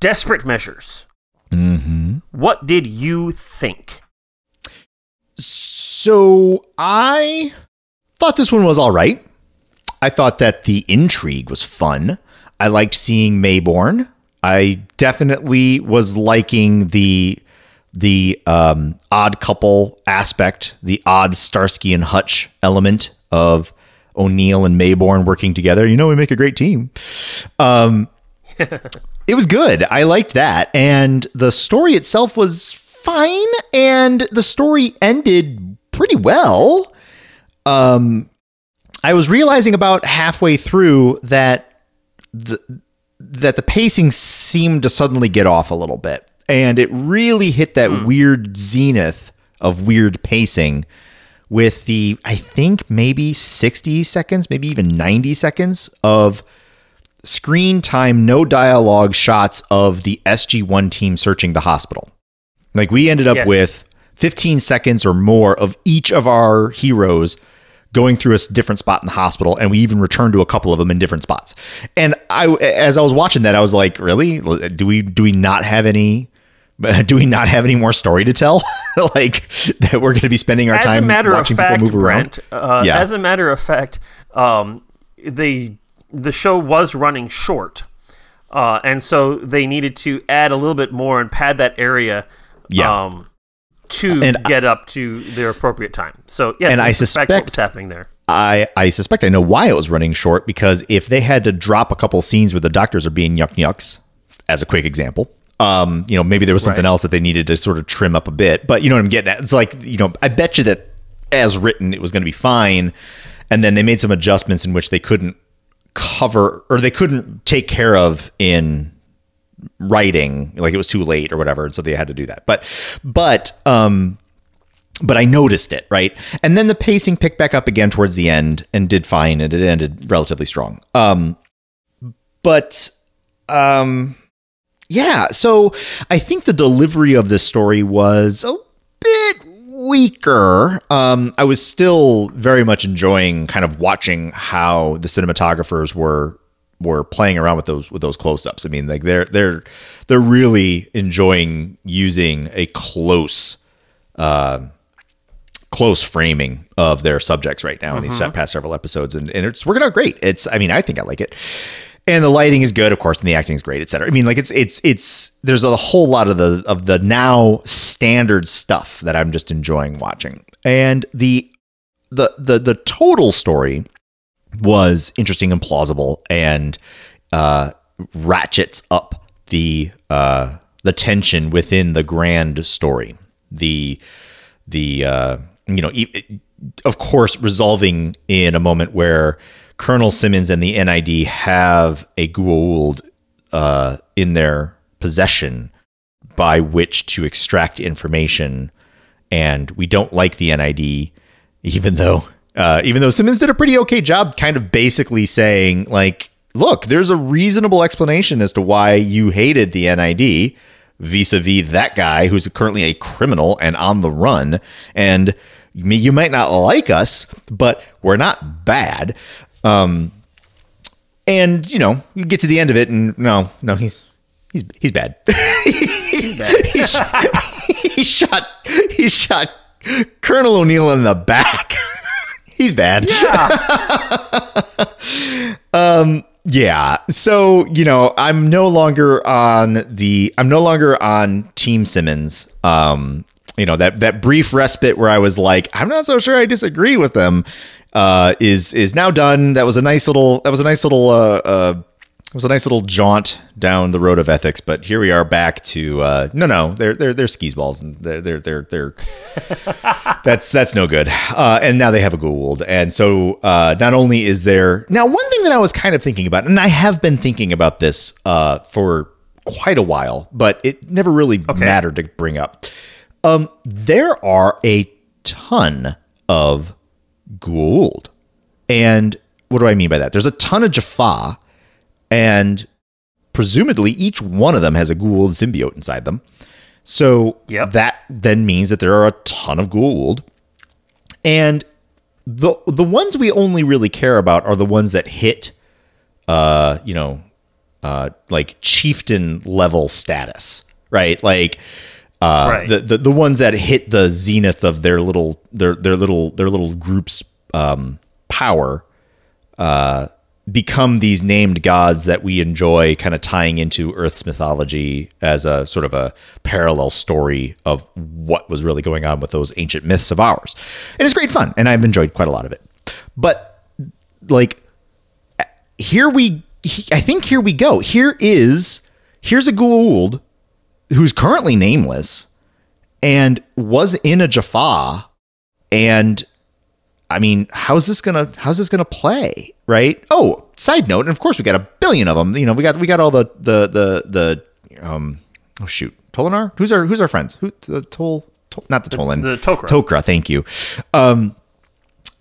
desperate measures. Mm-hmm. What did you think? So I thought this one was all right. I thought that the intrigue was fun. I liked seeing Maybourne. I definitely was liking the the um, odd couple aspect, the odd Starsky and Hutch element of O'Neill and Maybourne working together. You know, we make a great team. Um, it was good. I liked that. And the story itself was fine. And the story ended pretty well. Um, I was realizing about halfway through that the that the pacing seemed to suddenly get off a little bit. And it really hit that hmm. weird zenith of weird pacing with the, I think maybe 60 seconds, maybe even 90 seconds of screen time, no dialogue shots of the SG1 team searching the hospital. Like we ended up Yes. with 15 seconds or more of each of our heroes going through a different spot in the hospital and we even returned to a couple of them in different spots. And I as I was watching that I was like, really? Do we do we not have any do we not have any more story to tell? like that we're going to be spending our as time a matter of watching fact, people move around? Brent, uh, Yeah. as a matter of fact, um, the the show was running short, uh, and so they needed to add a little bit more and pad that area. Yeah. Um, to And I- get up to their appropriate time. So yes, And I that's in fact what suspect- was happening there. I, I suspect I know why it was running short because if they had to drop a couple scenes where the doctors are being yuck yucks, as a quick example, um, you know, maybe there was something Right. else that they needed to sort of trim up a bit. But you know what I'm getting at? It's like, you know, I bet you that as written, it was going to be fine. And then they made some adjustments in which they couldn't cover or they couldn't take care of in writing like it was too late or whatever and so they had to do that but but um but I noticed it, right? And then the pacing picked back up again towards the end and did fine and it ended relatively strong. Um but um yeah, so I think the delivery of this story was a bit weaker. Um I was still very much enjoying kind of watching how the cinematographers were were playing around with those with those close-ups. I mean, like they're they're they're really enjoying using a close uh, close framing of their subjects right now in these past several episodes, and, and it's working out great. It's, I mean, I think I like it, and the lighting is good, of course, and the acting is great, etc. I mean, like it's it's it's there's a whole lot of the of the now standard stuff that I'm just enjoying watching, and the the the the total story was interesting and plausible, and uh, ratchets up the uh, the tension within the grand story. The the uh, you know e- of course resolving in a moment where Colonel Simmons and the NID have a Goa'uld uh, in their possession by which to extract information, and we don't like the NID, even though uh, even though Simmons did a pretty okay job, kind of basically saying like, look, there's a reasonable explanation as to why you hated the NID vis-a-vis that guy who's currently a criminal and on the run. And you might not like us but we're not bad um and you know you get to the end of it and no no he's he's he's bad he, shot, he shot he shot colonel o'neill in the back he's bad Yeah. Um Yeah. So, you know, I'm no longer on the I'm no longer on Team Simmons. Um, you know, that that brief respite where I was like, I'm not so sure I disagree with them, uh, is is now done. That was a nice little that was a nice little uh uh it was a nice little jaunt down the road of ethics, but here we are back to uh no no, they're they're they're skis balls and they're they're they're they're that's that's no good. Uh, and now they have a Goa'uld, and so uh, not only is there now one thing that I was kind of thinking about, and I have been thinking about this uh, for quite a while, but it never really mattered to bring up. Um, there are a ton of Goa'uld, and what do I mean by that? There's a ton of Jaffa, and presumably each one of them has a Goa'uld symbiote inside them. So Yep. that then means that there are a ton of Goa'uld. And the the ones we only really care about are the ones that hit uh, you know, uh like chieftain level status, right? Like uh Right. the, the the ones that hit the zenith of their little their their little their little group's um power uh become these named gods that we enjoy kind of tying into Earth's mythology as a sort of a parallel story of what was really going on with those ancient myths of ours. And it's great fun, and I've enjoyed quite a lot of it. But like here we I think here we go. Here is here's a Goa'uld who's currently nameless and was in a Jaffa and I mean, how's this gonna how's this gonna play, right? Oh, side note, and of course we got a billion of them. You know, we got we got all the the the the um oh shoot, Tolinar. Who's our who's our friends? Who the Tol, Tol not the Tolan the Tok'ra. Tok'ra, thank you. Um,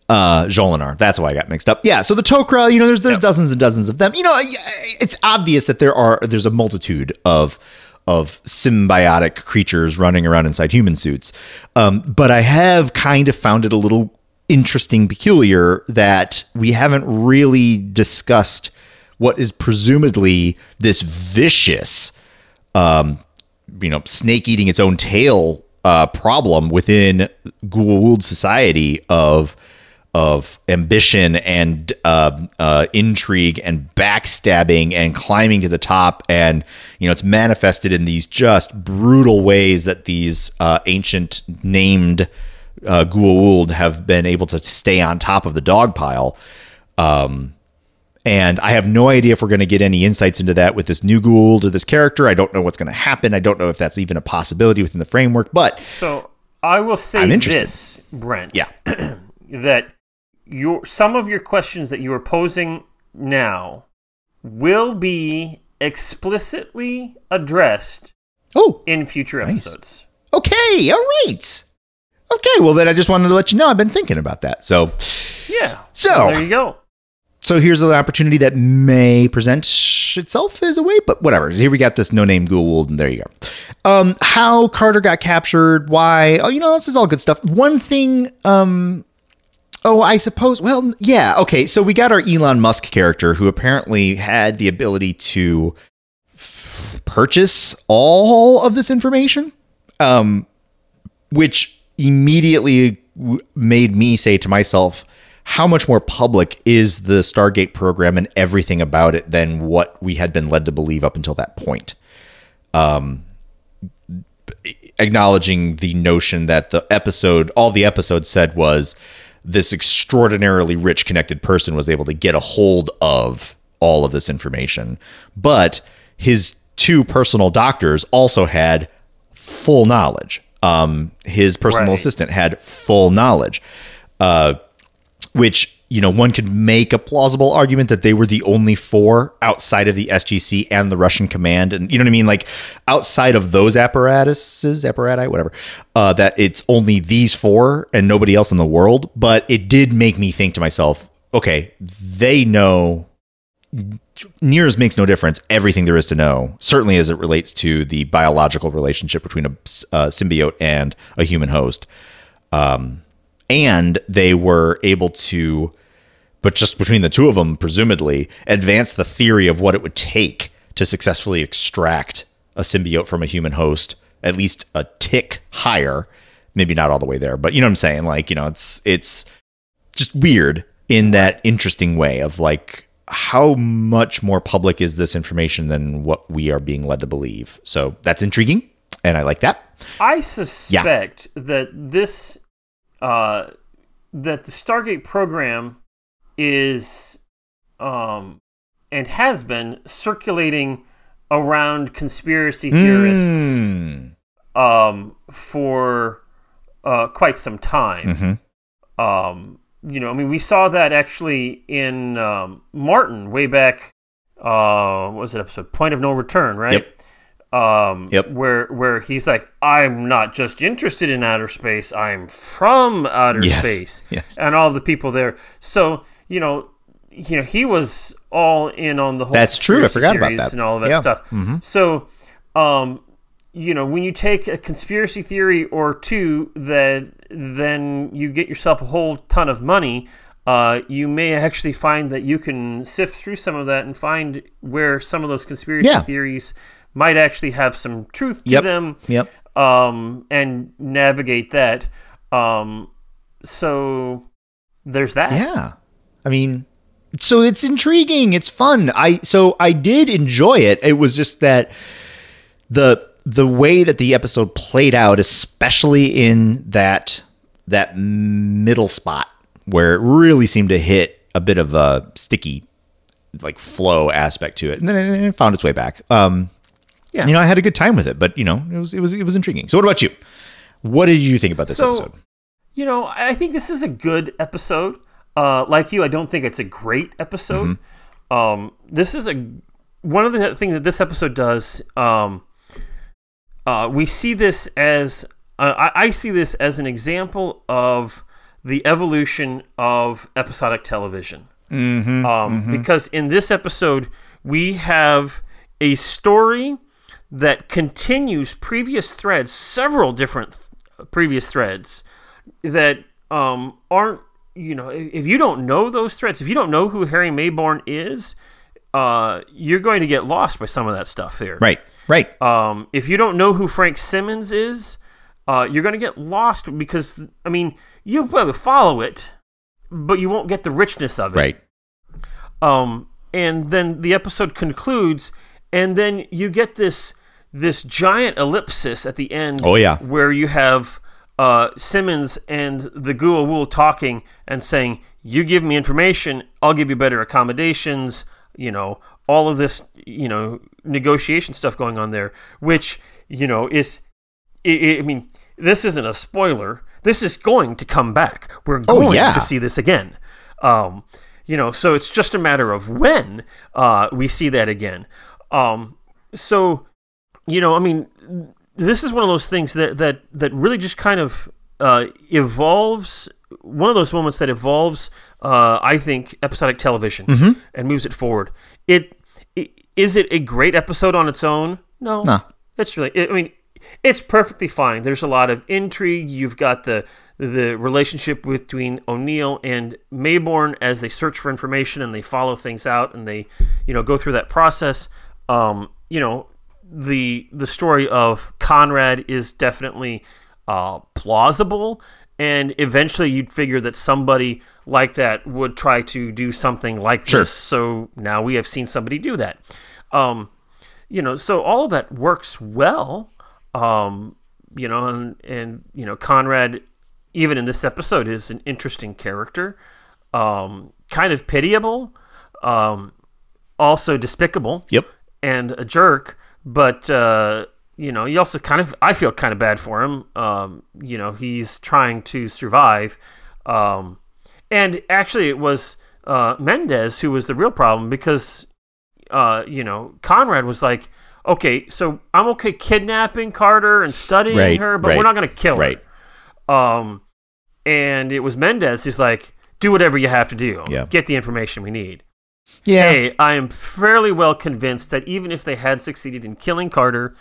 uh, Jolinar. That's why I got mixed up. Yeah. So the Tok'ra, you know, there's there's dozens and dozens of them. You know, it's obvious that there are there's a multitude of of symbiotic creatures running around inside human suits. Um, but I have kind of found it a little interesting, peculiar that we haven't really discussed what is presumably this vicious um, you know, snake eating its own tail uh, problem within Goa'uld society of of ambition and uh, uh, intrigue and backstabbing and climbing to the top, and you know, it's manifested in these just brutal ways that these uh, ancient named uh, have been able to stay on top of the dog pile. Um, and I have no idea if we're going to get any insights into that with this new Goa'uld or this character. I don't know what's going to happen. I don't know if that's even a possibility within the framework. But So I will say I'm interested. this, Brent. yeah, that your some of your questions that you are posing now will be explicitly addressed oh, in future Nice. episodes. okay, all right, okay. Well, then I just wanted to let you know I've been thinking about that. So, Yeah. So- there you go. so here's an opportunity that may present itself as a way, but whatever. Here we got this no-name Goa'uld, and there you go. Um, how Carter got captured, why? Oh, you know, this is all good stuff. One thing, um, oh, I suppose. Well, yeah, okay. So we got our Elon Musk character, who apparently had the ability to purchase all of this information, um, which immediately w- made me say to myself, how much more public is the Stargate program and everything about it than what we had been led to believe up until that point? Um, acknowledging the notion that the episode, all the episode said was this extraordinarily rich, connected person was able to get a hold of all of this information. But his two personal doctors also had full knowledge. Um, his personal Right. assistant had full knowledge, uh, which you know one could make a plausible argument that they were the only four outside of the SGC and the Russian command, and you know what I mean, like outside of those apparatuses, apparati, whatever. Uh, that it's only these four and nobody else in the world. But it did make me think to myself, okay, they know near as makes no difference everything there is to know certainly as it relates to the biological relationship between a symbiote and a human host um, and they were able to but just between the two of them presumably advance the theory of what it would take to successfully extract a symbiote from a human host at least a tick higher maybe not all the way there but you know what i'm saying like you know it's it's just weird in that interesting way of like how much more public is this information than what we are being led to believe. So that's intriguing, and I like that. I suspect that this uh, that the Stargate program is um, and has been circulating around conspiracy theorists Hmm. um, for uh, quite some time. Mhm. Um, you know, I mean, we saw that actually in um, Martin way back. Uh, what was it episode? Point of No Return, right? Yep. Um, Yep. Where where he's like, I'm not just interested in outer space. I'm from outer Yes. space. Yes. And all the people there. So you know, you know, he was all in on the whole. That's true. I forgot about that. and all of that Yeah. Mm-hmm. stuff. So, um, you know, when you take a conspiracy theory or two that then you get yourself a whole ton of money, uh, you may actually find that you can sift through some of that and find where some of those conspiracy Yeah. theories might actually have some truth to Yep. them Yep. um, and navigate that. Um, so there's that. Yeah. I mean, so it's intriguing. It's fun. I so I did enjoy it. It was just that the the way that the episode played out, especially in that that middle spot where it really seemed to hit a bit of a sticky like flow aspect to it, and then it, found its way back. Um, Yeah. you know, I had a good time with it, but you know, it was it was it was intriguing. So, what about you? What did you think about this So- episode? You know, I think this is a good episode. Uh, like you, I don't think it's a great episode. Mm-hmm. Um, this is a one of the things that this episode does. Um, uh, we see this as uh, I, I see this as an example of the evolution of episodic television. Mm-hmm, um, Because in this episode, we have a story that continues previous threads, several different th- previous threads that um, aren't, you know, if you don't know those threads, if you don't know who Harry Maybourne is, uh, you're going to get lost by some of that stuff here. Right, right. Um, if you don't know who Frank Simmons is, uh, you're going to get lost because, I mean, you'll probably follow it, but you won't get the richness of it. Right. Um, and then the episode concludes, and then you get this this giant ellipsis at the end. Oh, yeah. where you have uh, Simmons and the Goa'uld talking and saying, "You give me information, I'll give you better accommodations." You know, all of this, you know, negotiation stuff going on there, which you know is, i i I mean, this isn't a spoiler. This is going to come back. We're Oh, going yeah. to see this again. Um, you know, so it's just a matter of when uh, we see that again. Um, so, you know, I mean, this is one of those things that that that really just kind of uh, evolves. One of those moments that evolves, uh, I think, episodic television Mm-hmm. and moves it forward. It, i- is it a great episode on its own? No, No. it's really. I mean, it's perfectly fine. There's a lot of intrigue. You've got the the relationship between O'Neill and Maybourne as they search for information and they follow things out and they, you know, go through that process. Um, you know, the the story of Conrad is definitely uh, plausible, and eventually you'd figure that somebody like that would try to do something like Sure. this. So now we have seen somebody do that. Um, you know, so all of that works well. Um, you know, and and you know, Conrad, even in this episode, is an interesting character. Um, kind of pitiable, um, also despicable Yep. and a jerk, but uh, you know, you also kind of I feel kind of bad for him. Um, you know, he's trying to survive, um, and actually, it was uh, Mendez who was the real problem because uh, you know Conrad was like, okay, so I'm okay kidnapping Carter and studying Right, her, but right, we're not going to kill Right. her. Um, and it was Mendez who's like, do whatever you have to do. Yeah. Get the information we need. Yeah. Hey, I am fairly well convinced that even if they had succeeded in killing Carter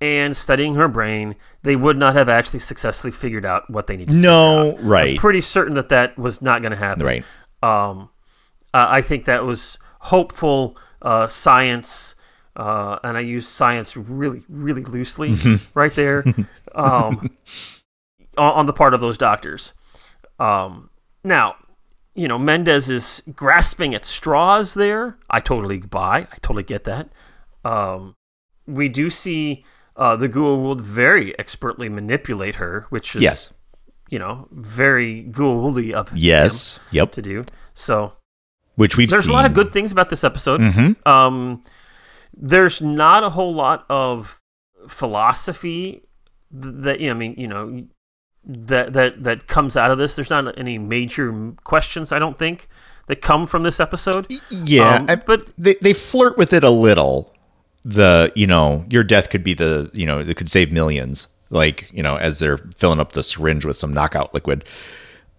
and studying her brain, they would not have actually successfully figured out what they needed. No. Right. Pretty certain that that was not going to happen. Right. Um, uh, I think that was hopeful uh, science, uh, and I use science really, really loosely Mm-hmm. right there um, on, on the part of those doctors. Um, now, you know, Mendez is grasping at straws there. I totally buy. I totally get that. Um, we do see uh, the Goa'uld very expertly manipulate her, which is, Yes. you know, very Goa'uldy of him Yes. Yep. to do. So Which we've there's seen. a lot of good things about this episode. Mhm. Um, there's not a whole lot of philosophy that you know, I mean, you know, that that that comes out of this. There's not any major questions, I don't think, that come from this episode. Yeah. Um, I- but they they flirt with it a little. The you know your death could be the you know it could save millions. Like you know as they're filling up the syringe with some knockout liquid.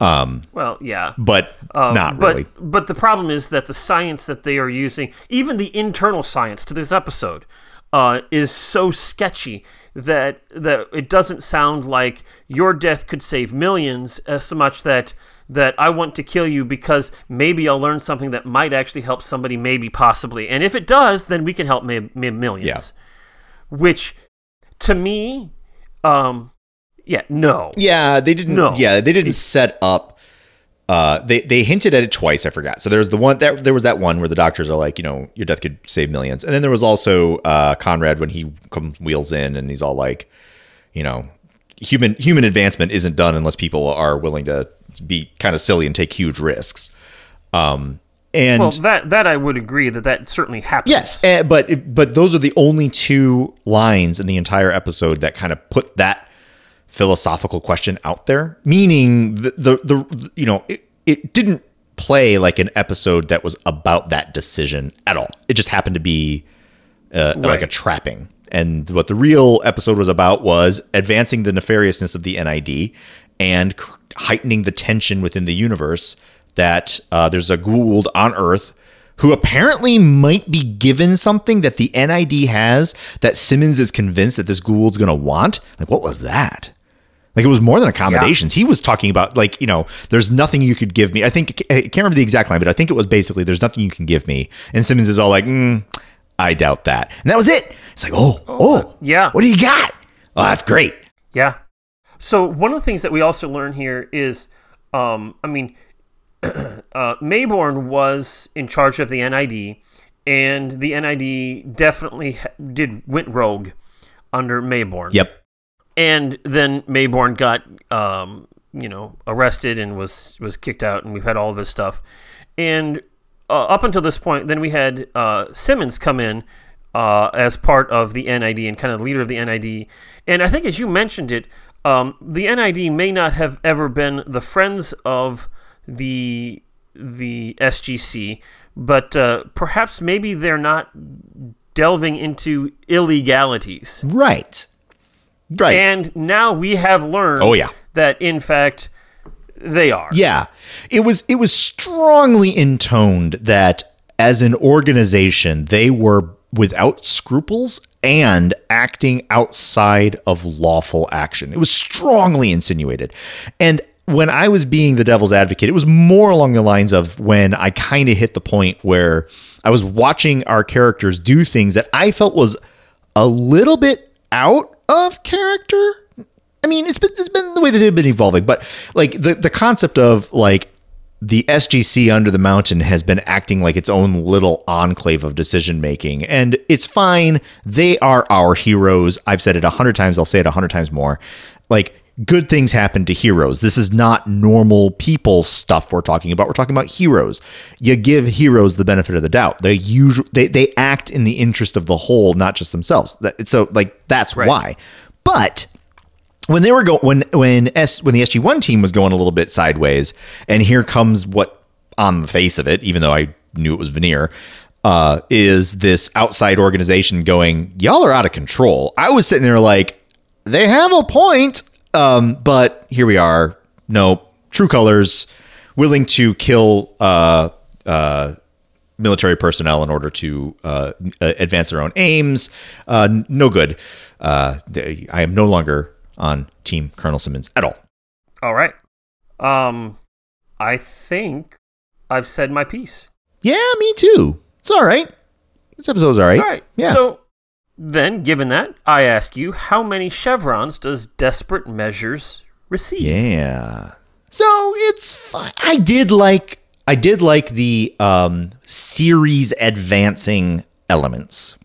Um, Well, yeah. but not Um, but, really. But the problem is that the science that they are using, even the internal science to this episode, uh, is so sketchy that that it doesn't sound like your death could save millions as so much that that I want to kill you because maybe I'll learn something that might actually help somebody, maybe possibly, and if it does, then we can help millions. Yeah. Which, to me, um, yeah, no. Yeah, they didn't. No. Yeah, they didn't set up. Uh, they they hinted at it twice. I forgot. So there's the one that there was that one where the doctors are like, you know, your death could save millions, and then there was also uh, Conrad when he comes wheels in and he's all like, you know, human human advancement isn't done unless people are willing to be kind of silly and take huge risks. Um, and Well, that that I would agree that that certainly happens. Yes, eh, but but those are the only two lines in the entire episode that kind of put that philosophical question out there. Meaning the the, the you know it, it didn't play like an episode that was about that decision at all. It just happened to be uh, like a trapping. And what the real episode was about was advancing the nefariousness of the NID and c- heightening the tension within the universe that uh, there's a Goa'uld on Earth who apparently might be given something that the NID has that Simmons is convinced that this Goa'uld's going to want. Like, what was that? Like it was more than accommodations. He was talking about like you know, there's nothing you could give me. I think I can't remember the exact line, but I think it was basically there's nothing you can give me. And Simmons is all like, mm, I doubt that, and that was it. It's like, oh, oh, yeah. What do you got? Oh, that's great. Yeah. So one of the things that we also learn here is, um, I mean, uh, Maybourne was in charge of the NID, and the NID definitely did went rogue under Maybourne. Yep. And then Maybourne got, um, you know, arrested and was was kicked out, and we've had all this stuff. And uh, up until this point, then we had uh, Simmons come in uh, as part of the NID and kind of leader of the NID. And I think, as you mentioned it, um, the NID may not have ever been the friends of the the SGC, but uh, perhaps maybe they're not delving into illegalities. Right. Right. And now we have learned Oh, yeah. that in fact they are. Yeah. It was it was strongly intoned that as an organization they were without scruples and acting outside of lawful action. It was strongly insinuated. And when I was being the devil's advocate, it was more along the lines of when I kind of hit the point where I was watching our characters do things that I felt was a little bit out of character. I mean, it's been it's been the way that they've been evolving, but like the the concept of like the SGC under the mountain has been acting like its own little enclave of decision making, and it's fine. They are our heroes. I've said it a hundred times. I'll say it a hundred times more. Like good things happen to heroes. This is not normal people stuff we're talking about. We're talking about heroes. You give heroes the benefit of the doubt. They usually they they act in the interest of the whole, not just themselves. That, so like that's why. But when they were going when when S when the SG one team was going a little bit sideways, and here comes what on the face of it, even though I knew it was veneer, uh, is this outside organization going, y'all are out of control. I was sitting there like, they have a point, um, but here we are. No true colors, willing to kill uh, uh, military personnel in order to uh, advance their own aims. Uh, no good. Uh, I am no longer on Team Colonel Simmons at all. All right. Um, I think I've said my piece. Yeah, me too. It's all right. This episode's all right. All right. Yeah. So then, given that, I ask you, how many chevrons does Desperate Measures receive? Yeah. So it's fine. I did like I did like the um series advancing elements.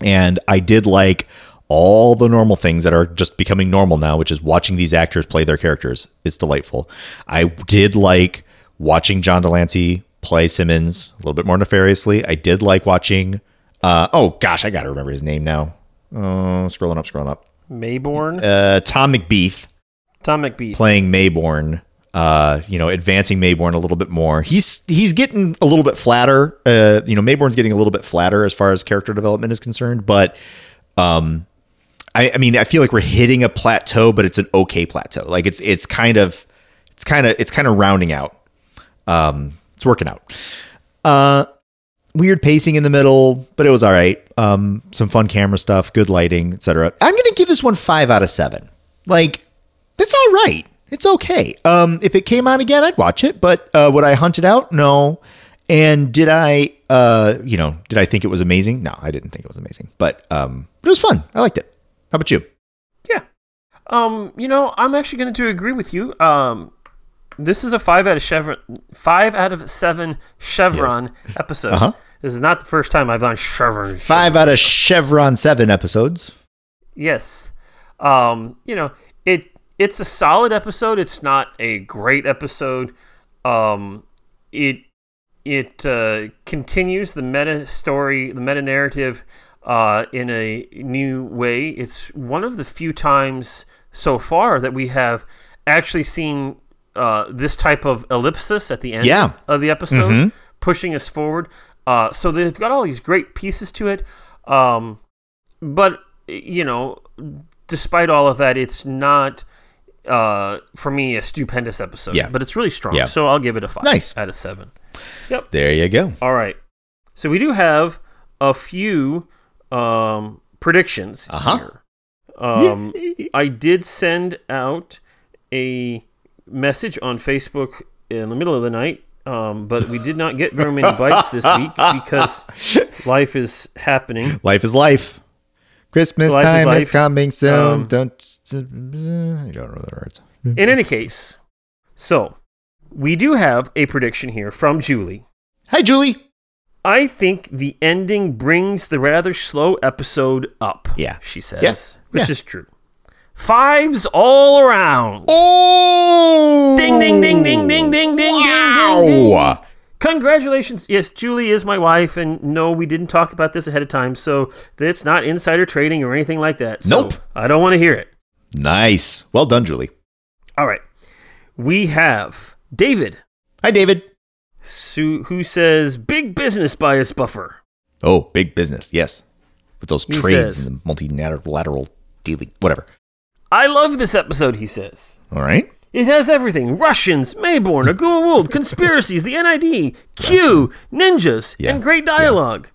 And I did like all the normal things that are just becoming normal now, which is watching these actors play their characters. It's delightful. I did like watching John de Lancie play Simmons a little bit more nefariously. I did like watching uh oh gosh, I gotta remember his name now. Oh, scrolling up, scrolling up. Maybourne, Uh Tom McBeath Tom McBeath. playing Maybourne, uh, you know, advancing Maybourne a little bit more. He's he's getting a little bit flatter. Uh, you know, Maybourne's getting a little bit flatter as far as character development is concerned. But, um, I, I mean, I feel like we're hitting a plateau, but it's an okay plateau. Like it's it's kind of it's it's kind of it's kind of rounding out. Um, it's working out. Uh, weird pacing in the middle, but it was all right. Um, some fun camera stuff, good lighting, etc. I'm gonna give this one five out of seven. Like, it's all right. It's okay. Um, if it came on again, I'd watch it. But uh, would I hunt it out? No. And did I, uh, you know, did I think it was amazing? No, I didn't think it was amazing. But um, but it was fun. I liked it. How about you? Yeah. Um, you know, I'm actually going to agree with you. Um, this is a five out of Chevron, five out of seven Chevron episode. Uh-huh. This is not the first time I've done Chevron. Five out of Chevron seven episodes. Yes. Um, you know, it it's a solid episode. It's not a great episode. Um, it it uh, continues the meta story, the meta narrative, uh, in a new way. It's one of the few times so far that we have actually seen uh, this type of ellipsis at the end Yeah. of the episode, pushing us forward. Uh, so they've got all these great pieces to it. Um, but you know, despite all of that, it's not uh, for me a stupendous episode. Yeah. but it's really strong. Yeah. So I'll give it a five. Nice. out of seven. Yep. There you go. All right. So we do have a few um, predictions Uh-huh. here. Um, I did send out a message on Facebook in the middle of the night, um, but we did not get very many bites this week because life is happening. Life is life. Christmas Life time is, life. coming soon. Um, don't. I don't know the words. In any case, so we do have a prediction here from Julie. Hi, Julie. I think the ending brings the rather slow episode up. Yeah. She says, Yes. which Yeah. is true. Fives all around. Oh! Ding, ding, ding, ding, ding, ding, ding, wow. ding, ding, ding. Congratulations. Yes, Julie is my wife, and no, we didn't talk about this ahead of time, so it's not insider trading or anything like that. So Nope. I don't want to hear it. Nice. Well done, Julie. All right. We have David, Hi, David. su- who says, Big business bias buffer. Oh, big business. Yes. With those He trades says- and the multilateral dealing, whatever. I love this episode, he says. All right. It has everything Russians, Maybourne, a Goa'uld, conspiracies, the NID, Q, ninjas, Yeah. and great dialogue.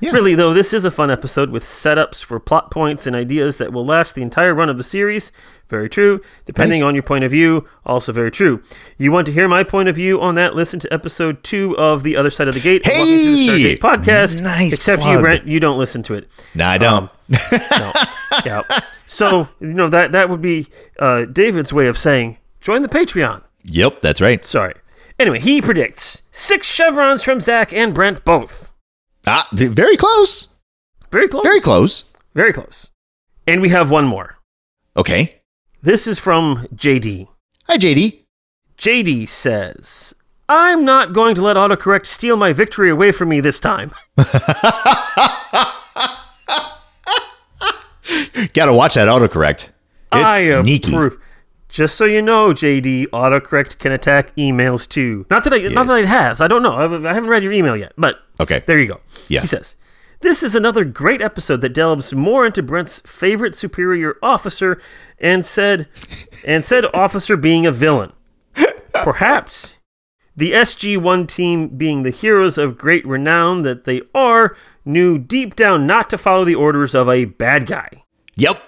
Yeah. Really, though, this is a fun episode with setups for plot points and ideas that will last the entire run of the series. Very true. Depending Nice. on your point of view, also very true. You want to hear my point of view on that? Listen to episode two of The Other Side of the Gate. Walking Through the Stargate podcast. Nice Except you, plug. Brent, you don't listen to it. No, I don't. Um, no. yeah. So, you know, that, that would be uh, David's way of saying, join the Patreon. yep, that's right. Sorry. Anyway, he predicts six chevrons from Zach and Brent both. Ah, very close. Very close. Very close. Very close. And we have one more. Okay. This is from JD. Hi, JD. JD says, I'm not going to let autocorrect steal my victory away from me this time. Gotta watch that autocorrect. It's I sneaky. approve. Just so you know, JD, autocorrect can attack emails too. Not that I, not that it has. I don't know. I haven't- read your email yet, but Okay. There you go. Yes. He says, This is another great episode that delves more into Brent's favorite superior officer and said and said officer being a villain. Perhaps the SG1 team being the heroes of great renown that they are, knew deep down not to follow the orders of a bad guy. Yep.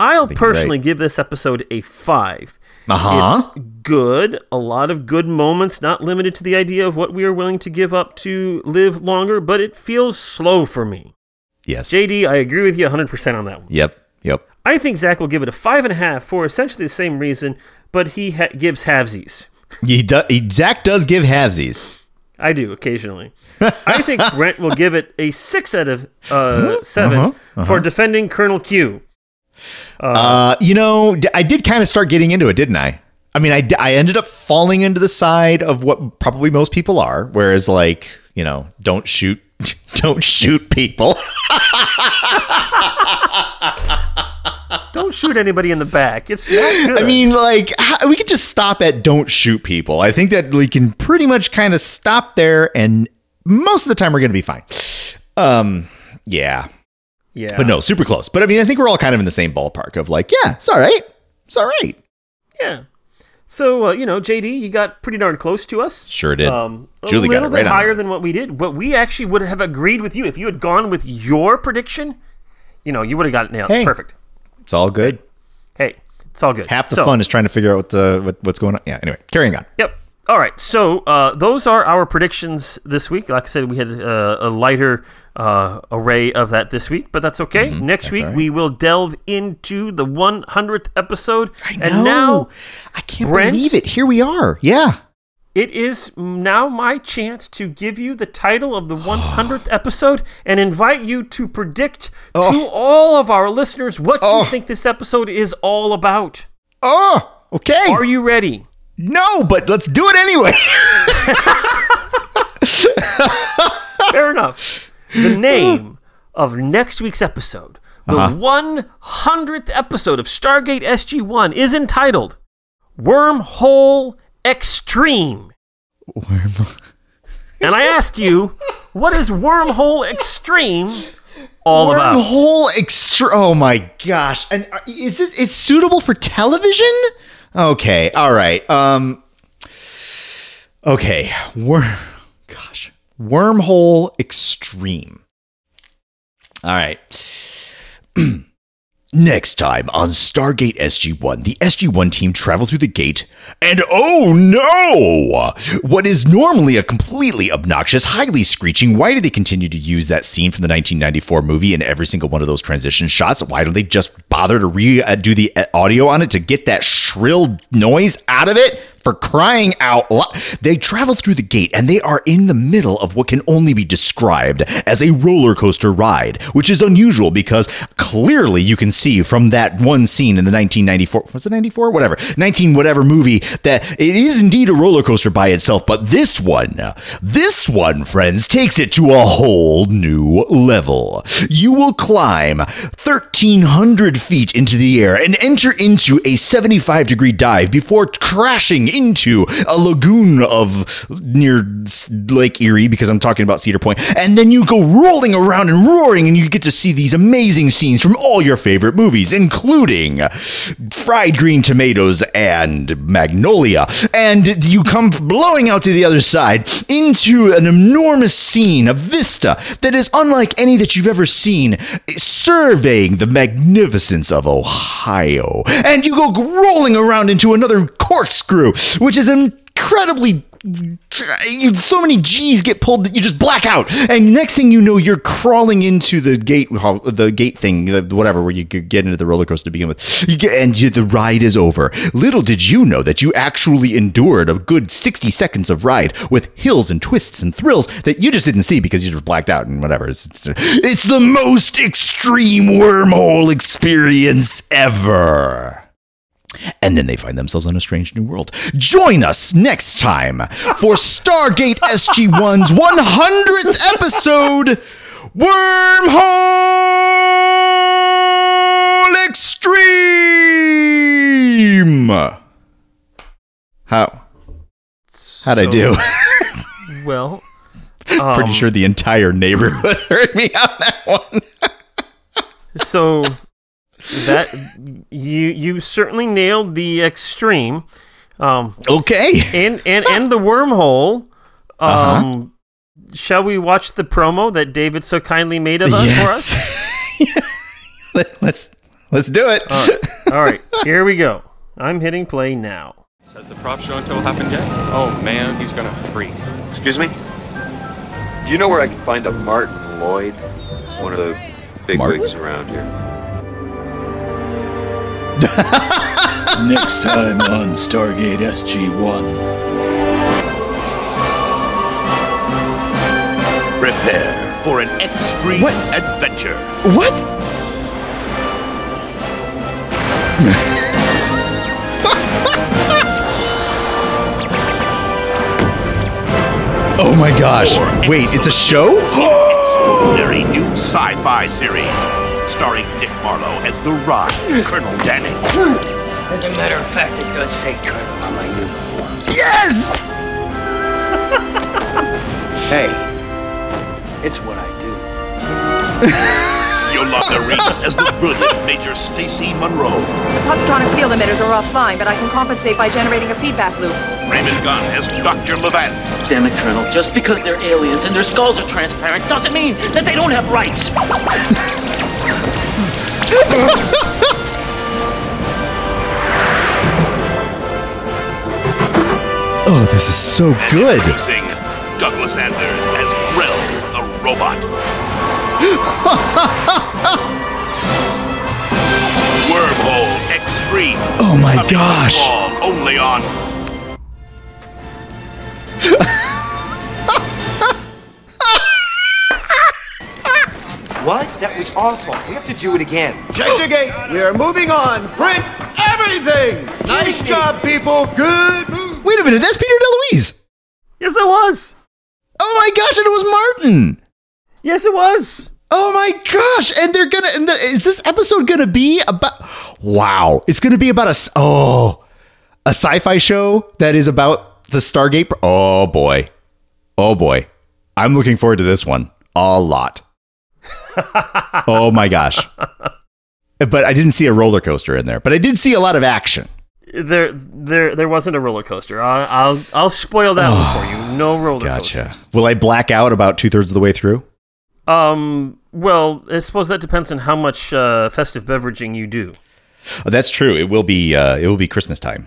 I'll personally right. give this episode a 5. Uh huh. It's good. A lot of good moments, not limited to the idea of what we are willing to give up to live longer, but it feels slow for me. Yes. JD, I agree with you 100% on that one. Yep. Yep. I think Zach will give it a five and a half for essentially the same reason, but he ha- gives halvesies. He do, he, Zach does give halvesies. I do occasionally. I think Brent will give it a six out of uh, 7 Uh-huh, for defending Colonel Q. Uh, you know, I did kind of start getting into it, didn't I? I mean, I, I ended up falling into the side of what probably most people are, whereas like, you know, don't shoot, don't shoot people. Don't shoot anybody in the back. It's not good. I mean, like, we could just stop at don't shoot people. I think that we can pretty much kind of stop there, and most of the time we're going to be fine. Um, yeah, yeah. but no, super close. But I mean, I think we're all kind of in the same ballpark of like, yeah, it's all right, it's all right. Yeah. So uh, you know, JD, you got pretty darn close to us. Sure did. Um, Julie got little it bit right on. higher than what we did, but we actually would have agreed with you if you had gone with your prediction. You know, you would have got it nailed. Hey. Perfect. It's all good. Hey, it's all good. Half the So- fun is trying to figure out what the what, what's going on. Yeah. Anyway, carrying on. Yep. All right. So uh, those are our predictions this week. Like I said, we had uh, a lighter uh, array of that this week, but that's okay. Next Mm-hmm. that's week right. we will delve into the 100th episode. I And now I can't Brent? believe it. Here we are. Yeah. It is now my chance to give you the title of the 100th episode and invite you to predict oh. to all of our listeners what Oh. you think this episode is all about. Oh. Okay. Are you ready? no, but let's do it anyway. Fair enough. The name of next week's episode, the uh-huh. 100th episode of Stargate SG 1, is entitled Wormhole Extreme. And I ask you, what is Wormhole Extreme all about? Wormhole extra. Oh my gosh! And uh, is it? It's suitable for television? Okay. All right. Um. Okay. Worm. Gosh. Wormhole extreme. All right. Next time on Stargate SG 1, the SG 1 team travel through the gate, and oh no! What is normally a completely obnoxious, highly screeching, why do they continue to use that scene from the 1994 movie in every single one of those transition shots? Why don't they just bother to redo the uh, audio on it to get that shrill noise out of it? For crying out loud. They travel through the gate and they are in the middle of what can only be described as a roller coaster ride, which is unusual because clearly you can see from that one scene in the 1994, was it 94? Whatever, 19 whatever movie that it is indeed a roller coaster by itself, but this one, this one, friends, takes it to a whole new level. You will climb 1,300 feet into the air and enter into a 75 degree dive before crashing into a lagoon of near Lake Erie because I'm talking about Cedar And then you go rolling around and roaring, and you get to see these amazing scenes from all your favorite movies, including Fried Green Tomatoes and Magnolia. And you come blowing out to the other side into an enormous scene, a vista that is unlike any that you've ever seen, eh, surveying the magnificence of Ohio. And you go rolling around into another corkscrew, which is incredibly so many G's get pulled that you just black out, and next thing you know, you're crawling into the gate, the gate thing, whatever, where you get into the roller coaster to begin with. You get, and you, the ride is over. Little did you know that you actually endured a good 60 seconds of ride with hills and twists and thrills that you just didn't see because you just blacked out and whatever. It's, it's, it's the most extreme wormhole experience ever and then they find themselves on a strange new world. Join us next time for Stargate SG1's 100th episode Wormhole Extreme. How? How'd I do? Well, Pretty um, sure the entire neighborhood heard me on that one. so that you you certainly nailed the extreme. Um, Okay. and and and the wormhole. Um, Uh-huh. shall we watch the promo that David so kindly made of us for us? Yes. let's let's do it. All right, all right, here we go. I'm hitting play now. Has the prop show until happened yet? Oh man, he's gonna freak. Excuse me? Do you know where I can find a Martin Lloyd? One of the big Martin? wigs around here. Next time on Stargate SG-1. Prepare for an extreme What? adventure. What? oh my gosh. Wait, it's a show? Extraordinary new sci-fi series starring Nick Marlowe as the Ride, Colonel Danning. As a matter of fact, it does say Colonel on my uniform. Yes! Hey, it's what I do. Yolanda Reese as the brilliant Major Stacy Monroe. The positronic field emitters are offline, but I can compensate by generating a feedback loop. Raymond Gunn as Dr. Levant. Damn it, Colonel. Just because they're aliens and their skulls are transparent doesn't mean that they don't have rights. Oh, this is so good. Introducing Douglas Anders as Grell, the robot. Wormhole Extreme. Oh my Coming gosh. this fall, only on What? That was awful. We have to do it again. Check the gate. We are moving on. Print everything. Nice job, people. Good move. Wait a minute, that's Peter DeLuise. Yes, it was. Oh my gosh, and it was Martin. Yes, it was. Oh my gosh! And they're gonna. And the, is this episode gonna be about? Wow! It's gonna be about a. Oh, a sci-fi show that is about the Stargate. Oh boy! Oh boy! I'm looking forward to this one a lot. oh my gosh! But I didn't see a roller coaster in there. But I did see a lot of action. There, there, there wasn't a roller coaster. I, I'll, I'll spoil that one for you. No roller coaster. Gotcha. coasters. Will I black out about two thirds of the way through? Um. Well, I suppose that depends on how much uh, festive beveraging you do. Oh, that's true. It will be. Uh, it will be Christmas time.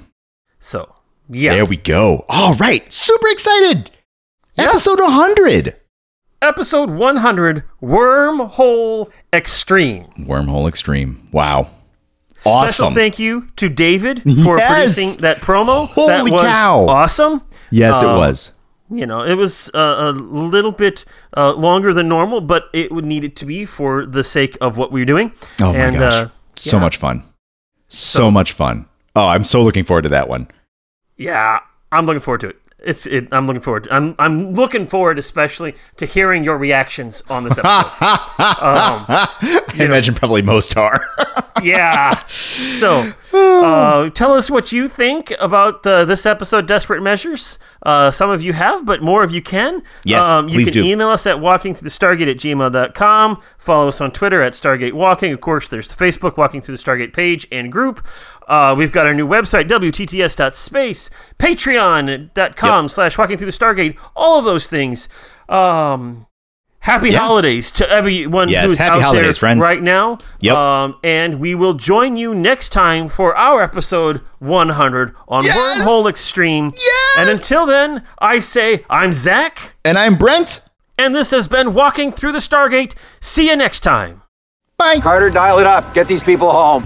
So, yeah. There we go. All right. Super excited. Yeah. Episode 100. Episode 100, Wormhole Extreme. Wormhole Extreme. Wow. Special Awesome. thank you to David for Yes. producing that promo. Holy that was cow. awesome. Yes, it Uh, was. You know, it was uh, a little bit uh, longer than normal, but it would need it to be for the sake of what we were doing. Oh my and, gosh. Uh, so yeah. much fun. So, much fun. Oh, I'm so looking forward to that one. Yeah, I'm looking forward to it. It's it. I'm looking forward. To, I'm I'm looking forward, especially to hearing your reactions on this episode. um, I imagine probably most are. yeah. So, uh, tell us what you think about uh, this episode, Desperate Measures. Uh, some of you have, but more of you can. Yes, um, you please can do. email us at walkingthroughthestargate at gmail.com. Follow us on Twitter at Stargate Walking. Of course, there's the Facebook Walking Through the Stargate page and group. Uh, we've got our new website, WTTS.space, patreon.com slash walking through the Stargate, all of those things. Um, happy Yeah. holidays to everyone Yes, who's happy out holidays, there friends. right now. Yep. Um, and we will join you next time for our episode 100 on Yes! Wormhole Extreme. Yes! And until then, I say I'm Zach, and I'm Brent. and this has been Walking Through the Stargate. See you next time. Bye. Carter, dial it up. Get these people home.